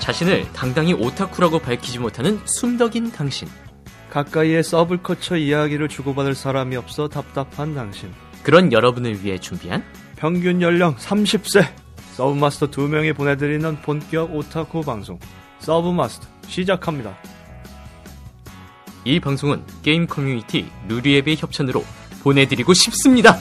자신을 당당히 오타쿠라고 밝히지 못하는 숨덕인 당신. 가까이에 서브컬처 이야기를 주고받을 사람이 없어 답답한 당신. 그런 여러분을 위해 준비한 평균 연령 30세. 서브마스터 2명이 보내드리는 본격 오타쿠 방송. 서브마스터 시작합니다. 이 방송은 게임 커뮤니티 루리웹의 협찬으로 보내드리고 싶습니다.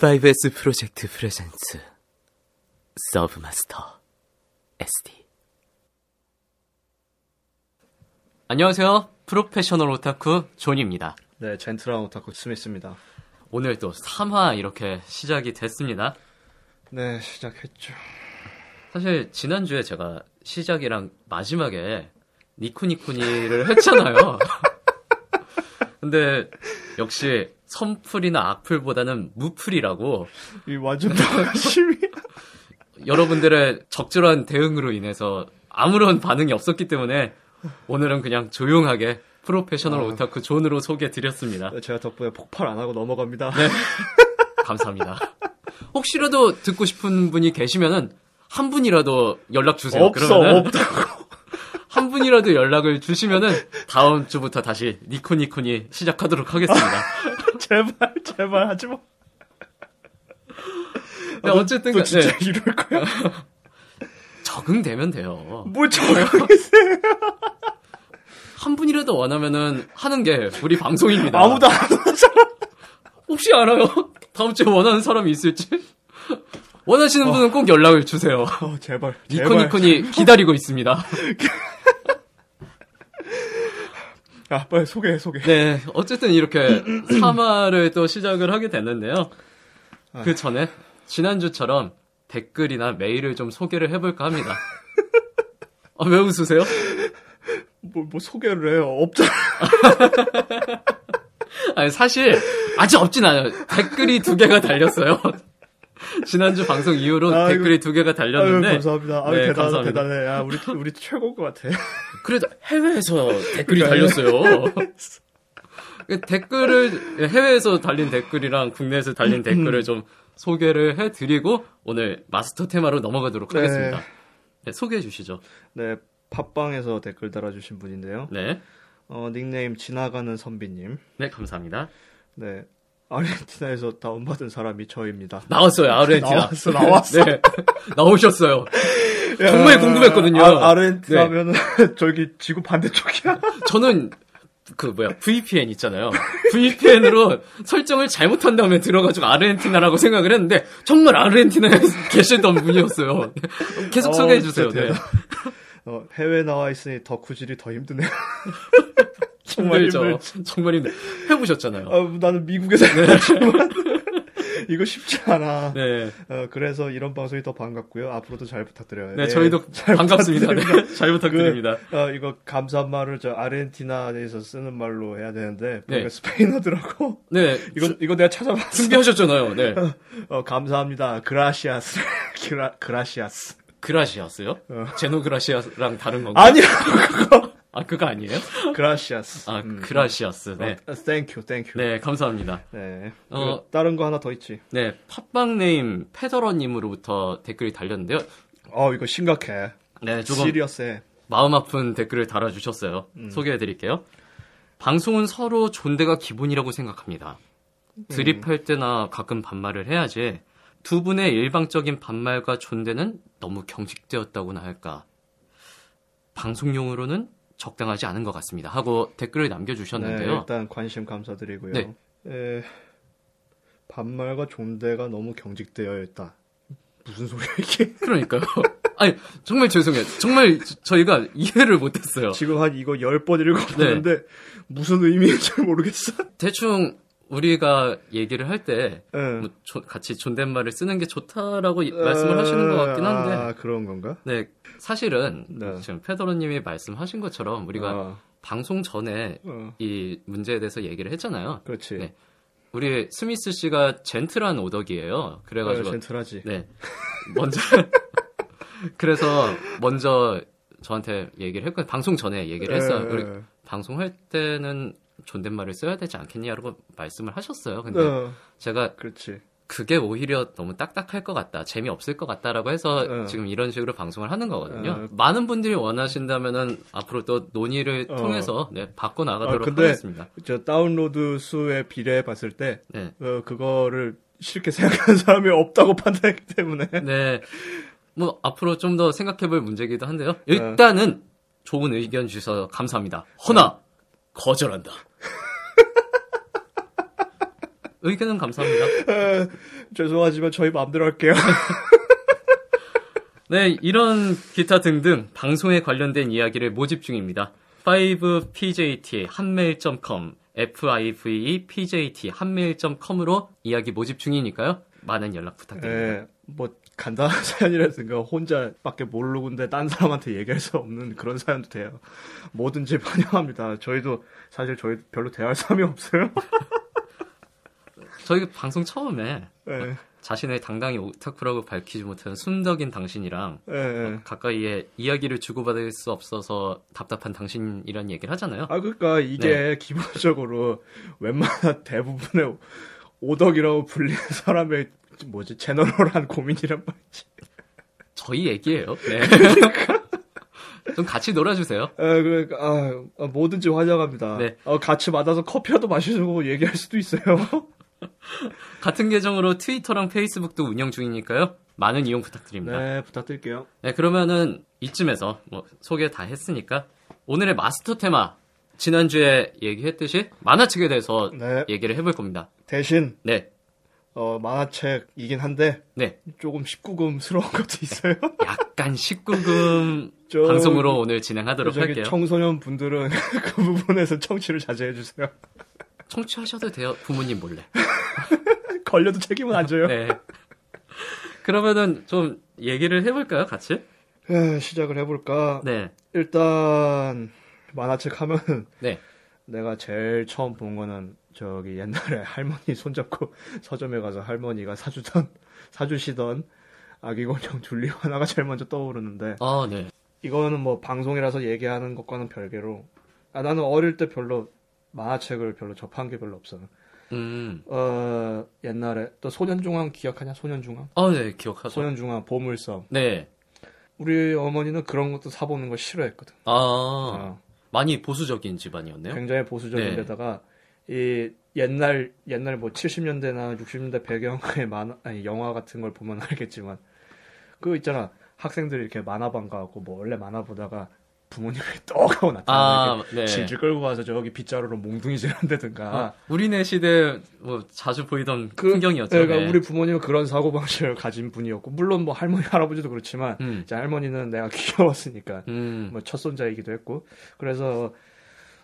Five S Project presents 서브마스터 SD 안녕하세요. 프로페셔널 오타쿠 존입니다. 네, 젠틀한 오타쿠 스미스입니다. 오늘 또 3화 이렇게 시작이 됐습니다. 네, 시작했죠. 사실 지난주에 제가 시작이랑 마지막에 니코니코니를 했잖아요. 근데 역시 선플이나 악플보다는 무플이라고 이 완전 방심이. 여러분들의 적절한 대응으로 인해서 아무런 반응이 없었기 때문에 오늘은 그냥 조용하게 프로페셔널 아. 오타쿠 존으로 소개해 드렸습니다. 제가 덕분에 폭발 안 하고 넘어갑니다. 네. 감사합니다. 혹시라도 듣고 싶은 분이 계시면은 한 분이라도 연락 주세요. 없어, 그러면은 없다고. 한 분이라도 연락을 주시면은 다음 주부터 다시 니코니코니 시작하도록 하겠습니다. 제발, 제발 하지 마. 네, 어쨌든 너 간- 진짜 네, 이럴 거야? 적응되면 돼요. 뭘 적응했어요? 한 분이라도 원하면은 하는 게 우리 방송입니다. 아무도 안 하잖아. 혹시 알아요? 다음 주에 원하는 사람이 있을지? 원하시는 분은 꼭 연락을 주세요. 어, 제발. 니코니코니 기다리고 있습니다. 아, 빨리 소개해, 소개. 네, 어쨌든 이렇게 3화를 또 시작을 하게 됐는데요. 그 전에 지난주처럼 댓글이나 메일을 좀 소개를 해볼까 합니다. 아, 왜 웃으세요? 뭐, 뭐 소개를 해요. 없잖아. 아니, 사실 아직 없진 않아요. 댓글이 두 개가 달렸어요. 지난주 방송 이후로 아이고. 댓글이 두 개가 아유, 달렸는데 감사합니다. 아유, 네, 대단하다, 감사합니다. 대단해. 야, 우리, 우리 최고인 것 같아. 그래도 해외에서 댓글이 달렸어요. 댓글을 해외에서 달린 댓글이랑 국내에서 달린 댓글을 좀 소개를 해드리고 오늘 마스터 테마로 넘어가도록 네. 하겠습니다. 네, 소개해 주시죠. 네, 팟빵에서 댓글 달아주신 분인데요. 네, 어, 닉네임 지나가는 선비님. 네 감사합니다. 네. 아르헨티나에서 다운받은 사람이 저입니다. 나왔어요 아르헨티나. 나왔어, 나왔어. 네, 나오셨어요. 정말 궁금했거든요. 아, 아르헨티나면은 네. 저기 지구 반대쪽이야. 저는 그 뭐야 VPN 있잖아요. VPN으로 설정을 잘못한 다음에 들어가지고 아르헨티나라고 생각을 했는데 정말 아르헨티나에 계시던 분이었어요. 계속 어, 소개해 주세요. 네. 어, 해외 나와 있으니 덕후질이 더 힘드네요. 정말 힘들죠. 힘들지. 정말 힘들. 해보셨잖아요. 아, 나는 미국에서 해봤지만 이거 쉽지 않아. 네. 어, 그래서 이런 방송이 더 반갑고요. 앞으로도 잘 부탁드려요. 네, 저희도 잘 반갑습니다. 네. 잘 부탁드립니다. 그, 어, 이거 감사한 말을 저 아르헨티나에서 쓰는 말로 해야 되는데 네. 스페인어더라고. 네. 이거 이거 내가 찾아봤어. 준비하셨잖아요. 네. 어, 감사합니다. Gracias. Gra, gracias. Gracias요? 어. 제노그라시아랑 다른 건가요? 아니야, 그거. 아, 그거 아니에요? Gracias. 아, 음. Gracias. 네. 어, thank you, thank you. 네, 감사합니다. 네. 어. 그, 다른 거 하나 더 있지. 네, 팟빵네임 페더러님으로부터 댓글이 달렸는데요. 어, 이거 심각해. 네, 조금 시리어스해. 마음 아픈 댓글을 달아주셨어요. 소개해드릴게요. 방송은 서로 존대가 기본이라고 생각합니다. 드립할 때나 가끔 반말을 해야지 두 분의 일방적인 반말과 존대는 너무 경직되었다고나 할까. 방송용으로는 적당하지 않은 것 같습니다. 하고 댓글을 네, 남겨주셨는데요. 일단 관심 감사드리고요. 네. 에, 반말과 존대가 너무 경직되어 있다. 무슨 소리야 이게? 그러니까요. 아니 정말 죄송해요. 정말 저- 저희가 이해를 못했어요. 지금 한 이거 열 번 읽어보는데 무슨 의미인지 잘 모르겠어. 대충 우리가 얘기를 할때 예. 뭐 조- 같이 존댓말을 쓰는 게 좋다라고 이- 말씀을 하시는 것 같긴 한데, 아, 그런 건가? 네 사실은 네. 지금 페더러님이 말씀하신 것처럼 우리가 아, 방송 전에 어, 이 문제에 대해서 얘기를 했잖아요. 그렇지. 네. 우리 스미스 씨가 젠틀한 오덕이에요. 그래가지고 어, 젠틀하지. 네 먼저 그래서 먼저 저한테 얘기를 했고 방송 전에 얘기를 했어요. 방송할 때는 존댓말을 써야 되지 않겠냐라고 말씀을 하셨어요. 근데 어, 제가 그렇지. 그게 오히려 너무 딱딱할 것 같다, 재미없을 것 같다라고 해서 어. 지금 이런 식으로 방송을 하는 거거든요. 어. 많은 분들이 원하신다면은 앞으로 또 논의를 어. 통해서 네, 바꿔 나가도록 아, 하겠습니다. 저 다운로드 수에 비례해 봤을 때 네. 어, 그거를 싫게 생각하는 사람이 없다고 판단했기 때문에 네. 뭐 앞으로 좀 더 생각해볼 문제이기도 한데요. 네. 일단은 좋은 의견 주셔서 감사합니다. 허나 거절한다. 의견은 감사합니다. 에, 죄송하지만 저희 마음대로 할게요. 네, 이런 기타 등등 방송에 관련된 이야기를 모집 중입니다. 5pjt 한메일.com fivepjt 한메일.com으로 이야기 모집 중이니까요. 많은 연락 부탁드립니다. 예, 뭐 간단한 사연이라든가 혼자밖에 모르는데 딴 사람한테 얘기할 수 없는 그런 사연도 돼요. 뭐든지 환영합니다. 저희도 사실 저희 별로 대할 사람이 없어요. 저희 방송 처음에 예, 자신을 당당히 오타쿠라고 밝히지 못하는 순덕인 당신이랑 예, 예. 가까이에 이야기를 주고받을 수 없어서 답답한 당신이란 얘기를 하잖아요. 아 그러니까 이게 네. 기본적으로 웬만한 대부분의 오덕이라고 불리는 사람의 뭐지 제너럴한 고민이란 말이지. 저희 얘기예요. 네. 좀 같이 놀아주세요. 에, 그러니까 아, 아, 뭐든지 환영합니다. 네. 어, 같이 만나서 커피라도 마시고 얘기할 수도 있어요. 같은 계정으로 트위터랑 페이스북도 운영 중이니까요. 많은 이용 부탁드립니다. 네. 네, 부탁드릴게요. 그러면은 이쯤에서 뭐 소개 다 했으니까 오늘의 마스터 테마 지난주에 얘기했듯이 만화책에 대해서 네. 얘기를 해볼 겁니다. 대신 네, 어, 만화책이긴 한데 네, 조금 19금스러운 것도 있어요. 약간 19금 저- 방송으로 오늘 진행하도록 할게요. 청소년 분들은 그 부분에서 청취를 자제해 주세요. 청취하셔도 돼요, 부모님 몰래. 걸려도 책임은 안 져요. 네. 그러면은 좀 얘기를 해볼까요, 같이? 에, 시작을 해볼까? 네, 일단 만화책 하면은 네. 내가 제일 처음 본 거는 저기 옛날에 할머니 손잡고 서점에 가서 할머니가 사주던 사주시던 아기곤형 줄리 하나가 제일 먼저 떠오르는데 아, 네. 이거는 뭐 방송이라서 얘기하는 것과는 별개로 아 나는 어릴 때 별로 만화책을 별로 접한 게 별로 없어. 음, 어 옛날에 또 소년중앙 기억하냐? 소년중앙? 아, 네, 기억하죠. 소년중앙 보물섬. 네. 우리 어머니는 그런 것도 사보는 걸 싫어했거든. 아, 어. 많이 보수적인 집안이었네요. 굉장히 보수적인데다가 이 옛날 옛날 뭐 70년대나 60년대 배경의 만화 아니 영화 같은 걸 보면 알겠지만 그 있잖아 학생들이 이렇게 만화방 가고 뭐 원래 만화 보다가 부모님이 떡 하고 나타나 아, 네. 질질 끌고 가서 저기 빗자루로 몽둥이 질 한다든가. 아, 우리네 시대 뭐 자주 보이던 그- 풍경이었죠. 그러니까 네. 우리 부모님은 그런 사고 방식을 가진 분이었고 물론 뭐 할머니 할아버지도 그렇지만 음, 이제 할머니는 내가 귀여웠으니까 음, 뭐 첫 손자이기도 했고. 그래서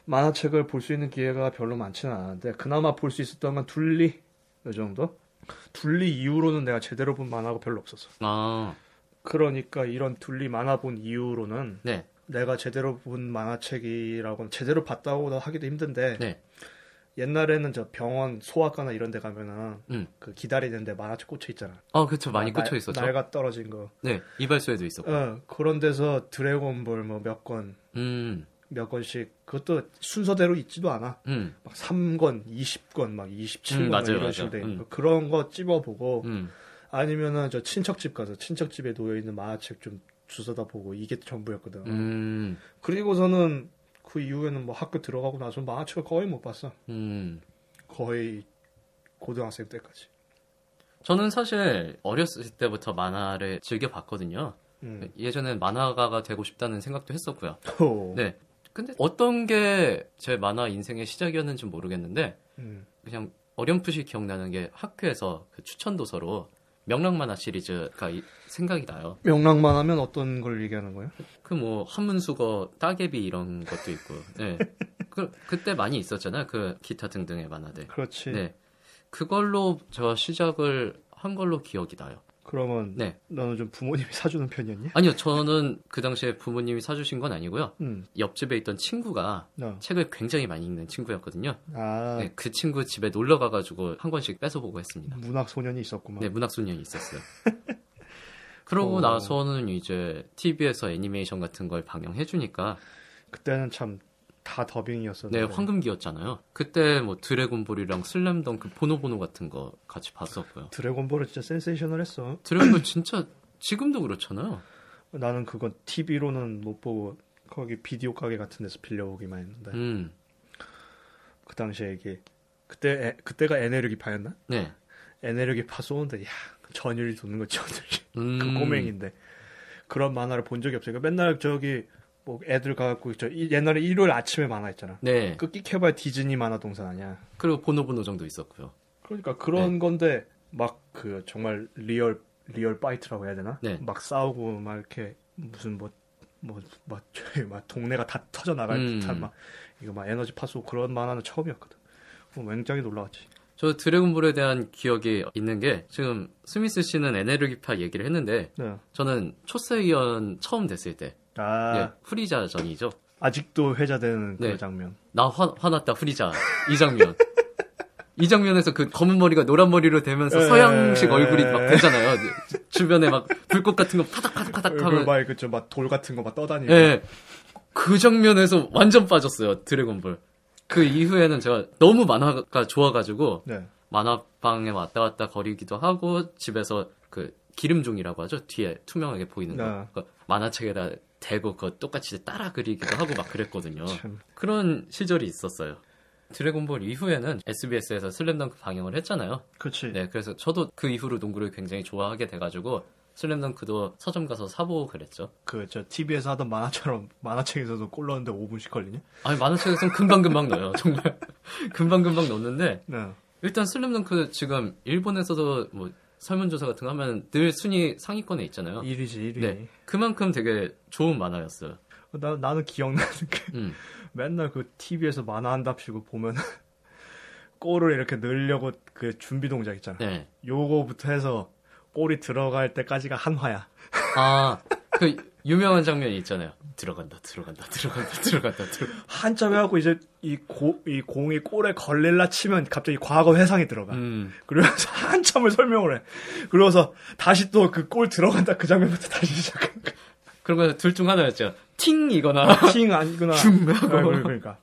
만화책을 볼 수 있는 기회가 별로 많지는 않았는데 그나마 볼 수 있었던 건 둘리 이 정도? 둘리 이후로는 내가 제대로 본 만화가 별로 없었어. 아, 그러니까 이런 둘리 만화 본 이후로는 네, 내가 제대로 본 만화책이라고는 제대로 봤다고 하기도 힘든데 네. 옛날에는 저 병원 소아과나 이런 데 가면은 음. 그 기다리는데 만화책 꽂혀 있잖아 아, 그쵸. 많이 날- 꽂혀 있었죠. 날가 떨어진 거 네, 이발소에도 있었고. 어, 그런 데서 드래곤볼 뭐 몇권몇 음, 권씩 그것도 순서대로 있지도 않아 음, 막 3권, 20권, 막 27권 음, 맞아요, 이런. 식으로 돼 있는 음. 거. 그런 거 찝어보고 음. 아니면은 저 친척집 가서 친척집에 놓여 있는 만화책 좀 주워다 보고 이게 전부였거든. 음, 그리고서는 그 이후에는 뭐 학교 들어가고 나서 만화책을 거의 못 봤어. 음. 거의 고등학생 때까지. 저는 사실 어렸을 때부터 만화를 즐겨 봤거든요. 음. 예전엔 만화가가 되고 싶다는 생각도 했었고요. 호. 네. 근데 어떤 게 제 만화 인생의 시작이었는지 모르겠는데 음. 그냥 어렴풋이 기억나는 게 학교에서 그 추천 도서로 명랑 만화 시리즈가 이- 생각이 나요. 명랑만 하면 어떤 걸 얘기하는 거예요? 그 뭐 한문수거 따개비 이런 것도 있고. 네. 그 그때 많이 있었잖아요. 그 기타 등등의 만화들. 그렇지. 네. 그걸로 저 시작을 한 걸로 기억이 나요. 그러면 네. 너는 좀 부모님이 사주는 편이었니? 아니요, 저는 그 당시에 부모님이 사주신 건 아니고요. 음. 옆집에 있던 친구가 어. 책을 굉장히 많이 읽는 친구였거든요. 아 네, 그 친구 집에 놀러 가가지고 한 권씩 뺏어 보고 했습니다. 문학 소년이 있었구만. 네, 문학 소년이 있었어요. 그러고 어. 나서는 이제 TV에서 애니메이션 같은 걸 방영해주니까 그때는 참 다 더빙이었었는데. 네, 황금기였잖아요. 그때 뭐 드래곤볼이랑 슬램덩크 보노보노 같은 거 같이 봤었고요. 드래곤볼은 진짜 센세이셔널했어. 드래곤볼 진짜 지금도 그렇잖아요. 나는 그건 TV로는 못 보고 거기 비디오 가게 같은 데서 빌려보기만 했는데 음, 그 당시에 이게 그때 에- 그때가 에네르기파였나? 네. 에네르기파 쏘는데 야 전율이 도는 거 전율이 음, 그 꼬맹인데 그런 만화를 본 적이 없어요. 그러니까 맨날 저기 뭐 애들 가갖고 저 이- 옛날에 일요일 아침에 만화 했잖아. 네. 끽해봐야 디즈니 만화 동산 아니야. 그리고 보노보노 정도 있었고요. 그러니까 그런 네. 건데 막 그 정말 real real fight라고 해야 되나? 네. 막 싸우고 막 이렇게 무슨 뭐 뭐 막 막 동네가 다 터져 나갈 음. 듯한 막 이거 막 에너지 파쏘 그런 만화는 처음이었거든. 어, 굉장히 놀라웠지. 저 드래곤볼에 대한 기억이 있는 게 지금 스미스 씨는 에네르기파 얘기를 했는데 네. 저는 초세이언 처음 됐을 때 아 예, 후리자 전이죠. 아직도 회자되는 그 네. 장면. 나 화, 화났다 후리자 이 장면. 이 장면에서 그 검은 머리가 노란 머리로 되면서 에. 서양식 얼굴이 막 되잖아요. 주- 주변에 막 불꽃 같은 거 파닥파닥파닥 하면 그막 그죠 막돌 같은 거 막 떠다니고. 예. 그 장면에서 완전 빠졌어요. 드래곤볼. 그 이후에는 제가 너무 만화가 좋아가지고 네. 만화방에 왔다 갔다 거리기도 하고 집에서 그 기름종이라고 하죠. 뒤에 투명하게 보이는 거. 네. 그 만화책에다 대고 그거 똑같이 따라 그리기도 하고 막 그랬거든요. 참. 그런 시절이 있었어요. 드래곤볼 이후에는 SBS에서 슬램덩크 방영을 했잖아요. 그렇지. 네, 그래서 저도 그 이후로 농구를 굉장히 좋아하게 돼가지고 슬램덩크도 서점 가서 사보고 그랬죠. 그 저 TV에서 하던 만화처럼 만화책에서도 골 넣는데 5분씩 걸리냐? 아니 만화책에서는 금방 금방 넣어요. 정말 금방 금방 넣는데 네. 일단 슬램덩크 지금 일본에서도 뭐 설문조사 같은 거 하면 늘 순위 상위권에 있잖아요. 1위지 1위. 네, 그만큼 되게 좋은 만화였어요. 나 나는 기억나는 게 음. 맨날 그 TV에서 만화 한답시고 보면 골을 이렇게 넣으려고 그 준비 동작 있잖아. 네. 요거부터 해서 골이 들어갈 때까지가 한화야. 아, 그 유명한 장면이 있잖아요. 들어간다, 들어간다, 들어간다, 들어간다, 들어. 한참 해갖고 이제 이, 고, 이 공이 골에 걸릴라 치면 갑자기 과거 회상이 들어가. 음. 그러면서 한참을 설명을 해. 그러고서 다시 또 그 골 들어간다 그 장면부터 다시 시작해. 그런 거 둘 중 하나였죠. 팅 이거나. 팅 아니구나. 슝 아, 하고. 그러니까.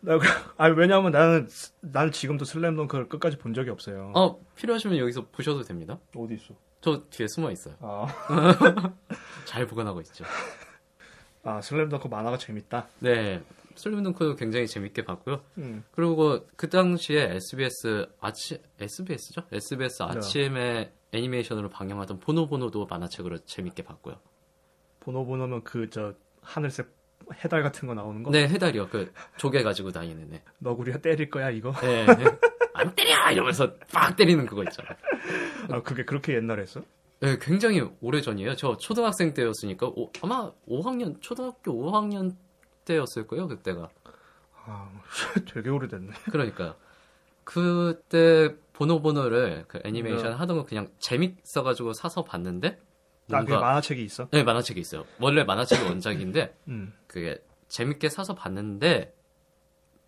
나 그- 아니 왜냐면 나는 나는 지금도 슬램덩크를 끝까지 본 적이 없어요. 어, 필요하시면 여기서 보셔도 됩니다. 어디 있어? 저 뒤에 숨어 있어요. 아, 잘 보관하고 있죠. 아 슬램덩크 만화가 재밌다. 네. 슬램덩크도 굉장히 재밌게 봤고요. 음. 그리고 그 당시에 SBS 아침 SBS죠? SBS 아침에 애니메이션으로 방영하던 보노보노도 만화책으로 재밌게 봤고요. 보노 보노면 그 저 하늘색 해달 같은 거 나오는 거. 네, 해달이요. 그 조개 가지고 다니는 애. 너구리가 때릴 거야 이거. 네. 안 때려 이러면서 빡 때리는 그거 있잖아요. 아 그게 그렇게 옛날에 했어? 네, 굉장히 오래 전이에요. 저 초등학생 때였으니까 오- 아마 5학년 초등학교 5학년 때였을 거예요, 그때가. 아 되게 오래됐네. 그러니까요. 그때 보노보노를 그 애니메이션 네. 하던 거 그냥 재밌어가지고 사서 봤는데 나 그게 뭔가 만화책이 있어? 네 만화책이 있어요. 원래 만화책이 원작인데 음. 그게 재밌게 사서 봤는데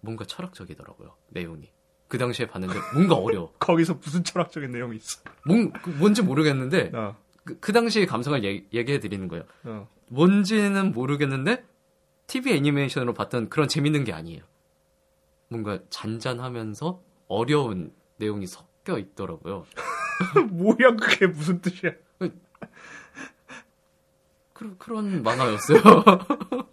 뭔가 철학적이더라고요 내용이. 그 당시에 봤는데 뭔가 어려워. 거기서 무슨 철학적인 내용이 있어? 뭔 뭔지 모르겠는데 어, 그, 그 당시의 감성을 얘, 얘기해 드리는 거예요. 어. 뭔지는 모르겠는데 TV 애니메이션으로 봤던 그런 재밌는 게 아니에요. 뭔가 잔잔하면서 어려운 내용이 섞여 있더라고요. 뭐야 그게 무슨 뜻이야? 그, 그런 만화였어요.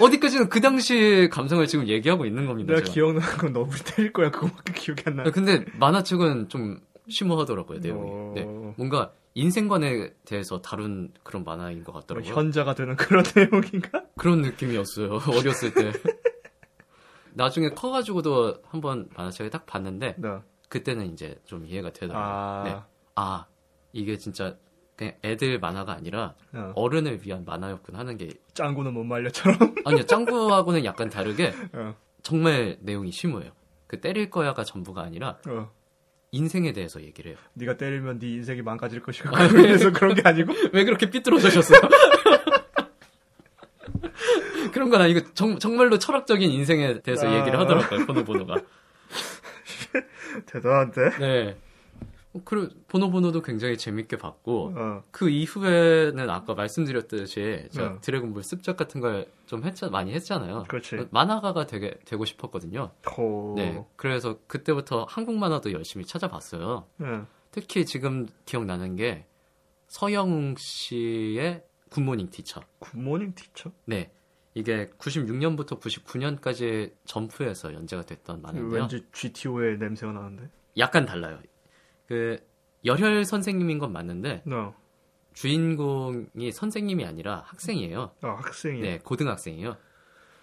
어디까지는 그 당시 감성을 지금 얘기하고 있는 겁니다. 내가. 기억나는 건 너무 때릴 거야. 그거밖에 기억이 안 나. 근데 만화책은 좀 심오하더라고요 내용이. 어. 네. 뭔가 인생관에 대해서 다룬 그런 만화인 것뭐 같더라고요. 현자가 되는 그런 내용인가? 그런 느낌이었어요 어렸을 때. 나중에 커가지고도 한번 만화책을 딱 봤는데 네. 그때는 이제 좀 이해가 되더라고요. 아, 네. 아 이게 진짜 그냥 애들 만화가 아니라 어. 어른을 위한 만화였구나 하는 게 짱구는 못 말려처럼. 아니요 짱구하고는 약간 다르게 어. 정말 내용이 심오해요. 그 때릴 거야가 전부가 아니라 어. 인생에 대해서 얘기를 해요. 네가 때리면 네 인생이 망가질 것이고 아, 그래서 그런 게 아니고 왜 그렇게 삐뚤어져셨어요? 그런 건 아니고 정, 정말로 철학적인 인생에 대해서 아. 얘기를 하더라고요. 보노보노가. 대단한데. 네. 어, 그리고 보노 보노도 굉장히 재밌게 봤고 어. 그 이후에는 아까 말씀드렸듯이 제가 어. 드래곤볼 습작 같은 걸 좀 했잖 많이 했잖아요. 그렇지. 만화가가 되게 되고 싶었거든요. 호. 네. 그래서 그때부터 한국 만화도 열심히 찾아봤어요. 응. 특히 지금 기억나는 게 서영웅 씨의 굿모닝 티처. 굿모닝 티처? 네. 이게 96년부터 99년까지 점프에서 연재가 됐던 만화인데요. 왠지 GTO의 냄새가 나는데. 약간 달라요. 그 열혈 선생님인 건 맞는데 너. 주인공이 선생님이 아니라 학생이에요. 아, 학생이. 네, 고등학생이에요.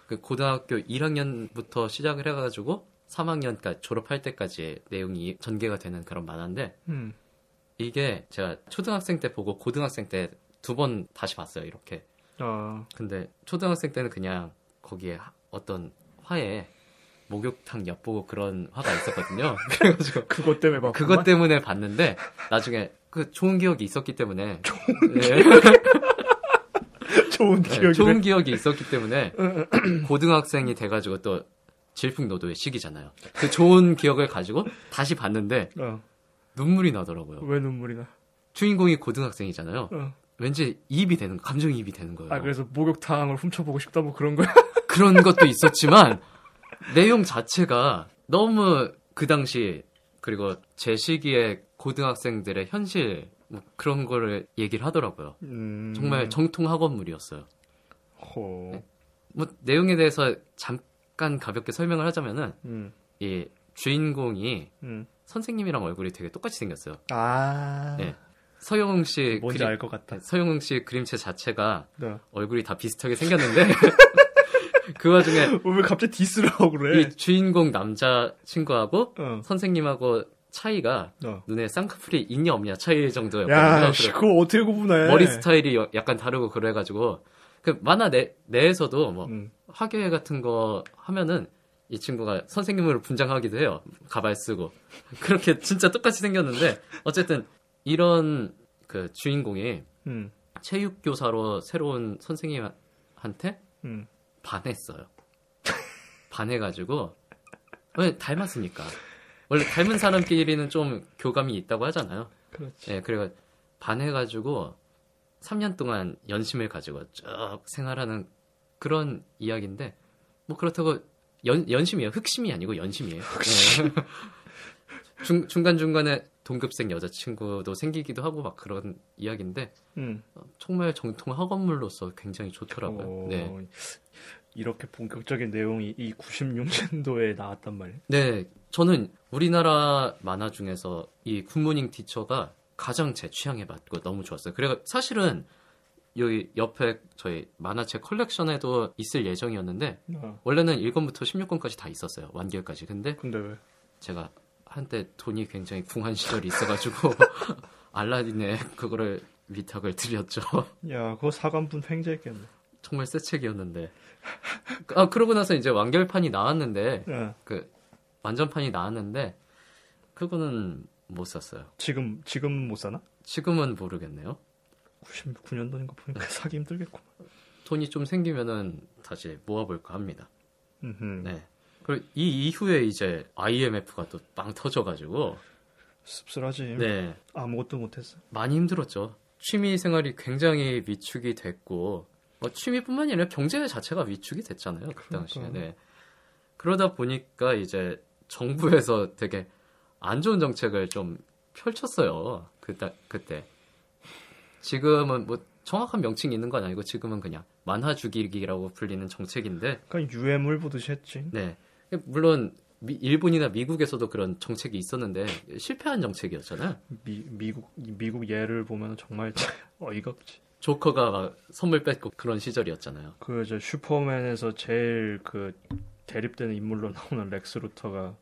그 고등학교 1학년부터 시작을 해가지고 3학년까지 졸업할 때까지 내용이 전개가 되는 그런 만화인데 음. 이게 제가 초등학생 때 보고 고등학생 때 두 번 다시 봤어요. 이렇게. 아, 근데 초등학생 때는 그냥 거기에 하- 어떤 화에 목욕탕 엿보고 그런 화가 있었거든요. 그래가지고 그것 때문에 봤 그것 때문에 봤는데 나중에 그 좋은 기억이 있었기 때문에 네, 좋은 네, 기억이. 좋은 기억이 있었기 때문에 고등학생이 돼가지고 또 질풍노도의 시기잖아요. 그 좋은 기억을 가지고 다시 봤는데 어. 눈물이 나더라고요. 왜 눈물이 나? 주인공이 고등학생이잖아요. 어. 왠지 이입이 되는 감정이입이 되는 거예요. 아, 그래서 목욕탕을 훔쳐보고 싶다 뭐 그런 거야? 그런 것도 있었지만 내용 자체가 너무 그 당시 그리고 제 시기에 고등학생들의 현실 뭐 그런 거를 얘기를 하더라고요. 음. 정말 정통 학원물이었어요. 호. 뭐 내용에 대해서 잠깐 가볍게 설명을 하자면은 음. 이 주인공이 음. 선생님이랑 얼굴이 되게 똑같이 생겼어요. 아. 네. 서영웅 씨 뭔지 그림- 알것 같다. 서영웅 씨 그림체 자체가 네. 얼굴이 다 비슷하게 생겼는데 그 와중에 어, 왜 갑자기 디스를 하고 그래? 이 주인공 남자 친구하고 어. 선생님하고 차이가 어. 눈에 쌍꺼풀이 있냐 없냐 차이 정도였거든요. 야, 그거 어떻게 구분해? 머리 스타일이 여- 약간 다르고 그래가지고 그 만화 내, 내에서도 뭐 음. 화계 같은 거 하면은 이 친구가 선생님으로 분장하기도 해요. 가발 쓰고 그렇게 진짜 똑같이 생겼는데 어쨌든 이런 그 주인공이 음. 체육 교사로 새로운 선생님한테 음. 반했어요. 반해가지고 왜 닮았으니까 원래 닮은 사람끼리는 좀 교감이 있다고 하잖아요. 그렇지. 예, 그래가 반해가지고 3년 동안 연심을 가지고 쭉 생활하는 그런 이야기인데 뭐 그렇다고 연, 연심이에요. 흑심이 아니고 연심이에요. 예. 중, 중간 중간에 동급생 여자친구도 생기기도 하고 막 그런 이야기인데 음. 정말 정통 학원물로서 굉장히 좋더라고요. 어, 네. 이렇게 본격적인 내용이 이 96년도에 나왔단 말이야. 네, 저는 우리나라 만화 중에서 이 굿모닝 티처가 가장 제 취향에 맞고 너무 좋았어요. 그래가 사실은 여기 옆에 저희 만화책 컬렉션에도 있을 예정이었는데 어. 원래는 1권부터 16권까지 다 있었어요. 완결까지. 근데 근데 왜? 제가 한때 돈이 굉장히 궁한 시절이 있어가지고 알라딘에 그거를 위탁을 드렸죠. 야, 그거 사관분 횡재했겠네. 정말 새 책이었는데. 아 그러고 나서 이제 완결판이 나왔는데 예. 그 완전판이 나왔는데 그거는 못 샀어요. 지금 지금 못 사나? 지금은 모르겠네요. 99년도인 거 보니까 사기 힘들겠고. 돈이 좀 생기면은 다시 모아볼까 합니다. 음흠. 네. 그리고 이 이후에 이제 IMF가 또 빵 터져가지고 씁쓸하지. 네 아무것도 못했어. 많이 힘들었죠. 취미 생활이 굉장히 위축이 됐고 뭐 취미뿐만이 아니라 경제 자체가 위축이 됐잖아요. 그 당시에. 그러니까. 네. 그러다 보니까 이제 정부에서 되게 안 좋은 정책을 좀 펼쳤어요. 그때 그때. 지금은 뭐 정확한 명칭이 있는 건 아니고 지금은 그냥 만화 주기기라고 불리는 정책인데 그러니까 유해물 보듯이 했지. 네. 물론 미- 일본이나 미국에서도 그런 정책이 있었는데 실패한 정책이었잖아요. 미, 미국 미국 예를 보면 정말 어이가 없지. 조커가 막 선물 뺏고 그런 시절이었잖아요. 그 저 슈퍼맨에서 제일 그 대립되는 인물로 나오는 렉스 루터가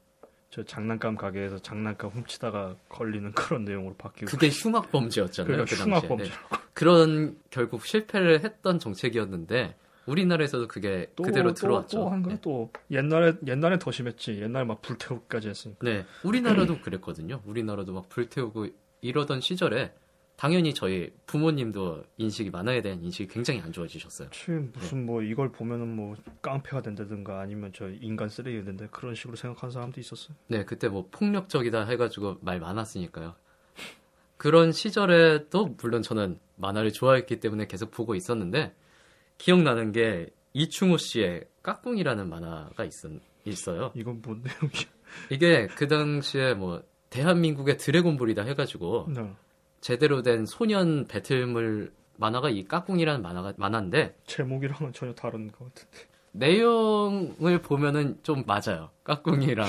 저 장난감 가게에서 장난감 훔치다가 걸리는 그런 내용으로 바뀌고 그게 흉악 범죄였잖아요. 그러니까 그. 흉악 범죄. 네. 그런 결국 실패를 했던 정책이었는데 우리나라에서도 그게 또, 그대로 또, 들어왔죠. 또 한 거야 또 옛날에 옛날에 더 심했지. 옛날 막 불태우기까지 했으니까. 네, 우리나라도 그랬거든요. 우리나라도 막 불태우고 이러던 시절에 당연히 저희 부모님도 인식이 만화에 대한 인식이 굉장히 안 좋아지셨어요. 지금 무슨 뭐 이걸 보면은 뭐 깡패가 된다든가 아니면 저 인간 쓰레기가 된다 그런 식으로 생각하는 사람도 있었어요. 네, 그때 뭐 폭력적이다 해가지고 말 많았으니까요. 그런 시절에도 물론 저는 만화를 좋아했기 때문에 계속 보고 있었는데 기억나는 게 이충호 씨의 까꿍이라는 만화가 있, 있어요. 이건 뭔 내용이야? 이게 그 당시에 뭐 대한민국의 드래곤볼이다 해가지고 네. 제대로 된 소년 배틀물 만화가 이 까꿍이라는 만화가 만화인데 제목이랑은 전혀 다른 것 같은데. 내용을 보면은 좀 맞아요. 까꿍이랑.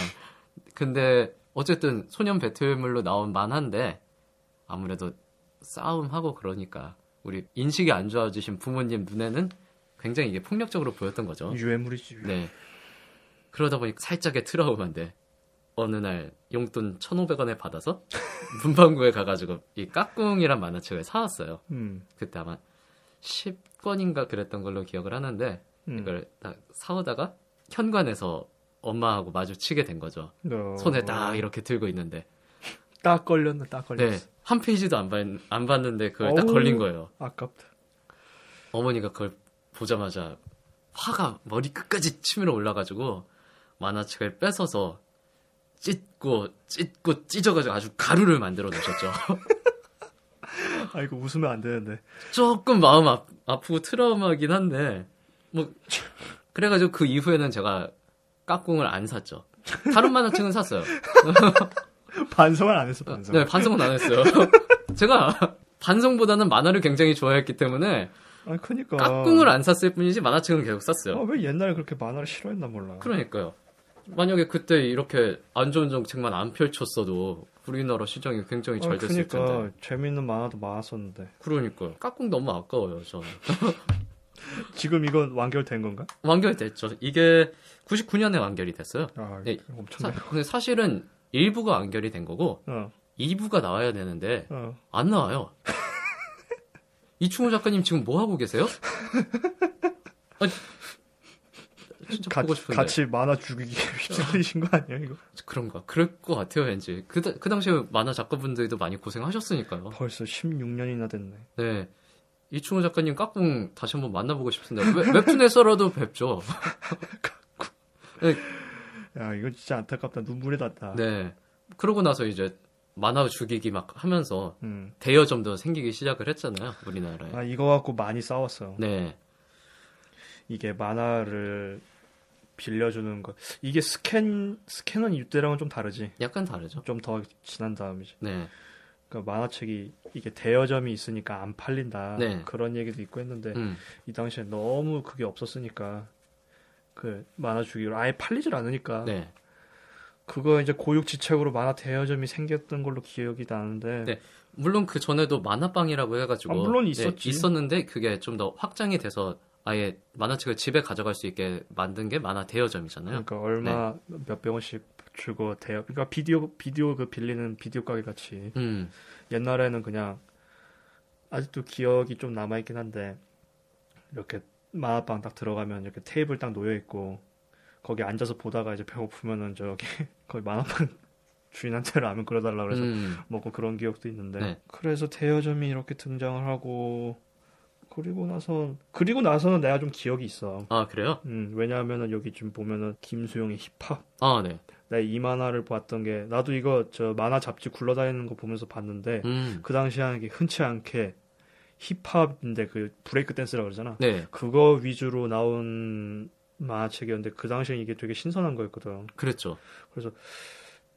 근데 어쨌든 소년 배틀물로 나온 만화인데 아무래도 싸움하고 그러니까 우리 인식이 안 좋아지신 부모님 눈에는 굉장히 이게 폭력적으로 보였던 거죠. 유해물이지. 네. 그러다 보니까 살짝의 트라우마인데 어느 날 용돈 1,500원에 받아서 문방구에 가가지고 이 까꿍이란 만화책을 사왔어요. 음. 그때 아마 10권인가 그랬던 걸로 기억을 하는데 음. 이걸 딱 사오다가 현관에서 엄마하고 마주치게 된 거죠. 어. 손에 딱 이렇게 들고 있는데 딱 걸렸네. 딱 네, 걸렸어. 한 페이지도 안, 봤, 안 봤는데 그걸 딱 어우. 걸린 거예요. 아깝다. 어머니가 그걸 보자마자 화가 머리 끝까지 치밀어 올라가지고 만화책을 뺏어서 찢고 찢고 찢어가지고 아주 가루를 만들어 놓으셨죠. 아 이거 웃으면 안 되는데. 조금 마음 아, 아프고 트라우마긴 한데 뭐 그래가지고 그 이후에는 제가 까꿍을 안 샀죠. 다른 만화책은 샀어요. 반성을 안 했어. 반성. 네 반성은 안 했어요. 제가 반성보다는 만화를 굉장히 좋아했기 때문에 아 그니까. 까꿍을 안 샀을 뿐이지 만화책은 계속 샀어요. 아, 왜 옛날에 그렇게 만화를 싫어했나 몰라. 그러니까요. 만약에 그때 이렇게 안 좋은 정책만 안 펼쳤어도 우리나라 시장이 굉장히 잘 아, 됐을 그니까 텐데. 재밌는 만화도 많았었는데. 그러니까요. 까꿍 너무 아까워요, 저는. 지금 이건 완결된 건가? 완결됐죠. 이게 99년에 완결이 됐어요. 아, 네, 엄청. 사, 근데 사실은 1부가 완결이 된 거고 어, 2부가 나와야 되는데 어. 안 나와요. 이충호 작가님 지금 뭐 하고 계세요? 아, 진짜 가, 보고 싶은데 같이 만화 죽이기에 휘둘리신 거 아니야 이거? 그런가? 그럴 것 같아요, 왠지. 그, 다- 그 당시에 만화 작가분들도 많이 고생하셨으니까요. 벌써 16년이나 됐네. 네. 이충호 작가님 까꿍 다시 한번 만나보고 싶은데 웹, 웹툰에서라도 뵙죠. 야 이거 진짜 안타깝다. 눈물이 났다. 네. 그러고 나서 이제 만화 죽이기 막 하면서 음. 대여점도 생기기 시작을 했잖아요, 우리나라에. 아 이거 갖고 많이 싸웠어. 네. 이게 만화를 빌려주는 거. 이게 스캔 스캔은 이때랑은 좀 다르지. 약간 다르죠. 좀 더 지난 다음이지. 네. 그러니까 만화책이 이게 대여점이 있으니까 안 팔린다. 네. 그런 얘기도 있고 했는데 음. 이 당시에 너무 그게 없었으니까 그 만화 주기로 아예 팔리질 않으니까 네. 그거 이제 고육지책으로 만화 대여점이 생겼던 걸로 기억이 나는데 네. 물론 그 전에도 만화방이라고 해가지고 아, 물론 네, 있었지. 있었는데 그게 좀 더 확장이 돼서 아예 만화책을 집에 가져갈 수 있게 만든 게 만화 대여점이잖아요. 그러니까 얼마 네. 몇백 원씩 주고 대여 그러니까 비디오 비디오 그 빌리는 비디오 가게 같이 음. 옛날에는 그냥 아직도 기억이 좀 남아 있긴 한데 이렇게 만화방 딱 들어가면 이렇게 테이블 딱 놓여 있고 거기 앉아서 보다가 이제 배고프면은 저기 거기 만화방 주인한테 라면 끓여달라 그래서 음. 먹고 그런 기억도 있는데 네. 그래서 대여점이 이렇게 등장을 하고 그리고 나서 그리고 나서는 내가 좀 기억이 있어. 아 그래요? 음, 왜냐하면은 여기 지금 보면은 김수용의 힙합 아 네. 내가 이 만화를 봤던 게 나도 이거 저 만화 잡지 굴러다니는 거 보면서 봤는데 음. 그 당시에 하는 흔치 않게 힙합인데 그 브레이크 댄스라고 그러잖아. 네. 그거 위주로 나온 만화책이었는데 그 당시에 이게 되게 신선한 거였거든. 그랬죠.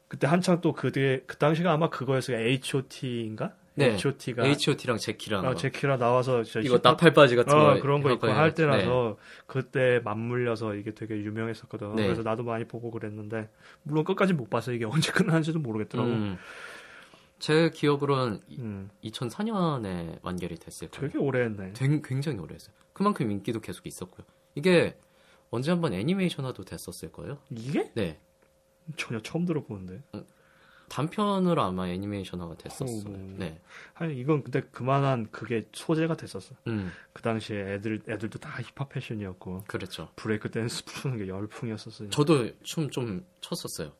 그때 한창 또 그때 그 당시가 아마 그거였어요. H.O.T인가? 네. H.O.T.가 H.O.T.랑 제키랑 어, 뭐 제키라 나와서 저 이거 나팔바지 같은 어, 거 그런 거 있고 할. 네. 때라서 그때 맞물려서 이게 되게 유명했었거든. 네. 그래서 나도 많이 보고 그랬는데 물론 끝까지 못 봤어. 이게 언제 끝나는지도 모르겠더라고. 음. 제 기억으로는 음. 2004년에 완결이 됐을 거예요. 되게 오래 했네. 된- 굉장히 오래 했어요. 그만큼 인기도 계속 있었고요. 이게 언제 한번 애니메이션화도 됐었을 거예요. 이게 네. 전혀 처음 들어보는데. 단편으로 아마 애니메이션화가 됐었어요. 오. 네. 아니 이건 근데 그만한 그게 소재가 됐었어. 음, 그 당시에 애들 애들도 다 힙합 패션이었고 그랬죠. 브레이크 댄스 푸는 게 열풍이었었어. 저도 춤 좀 췄었어요.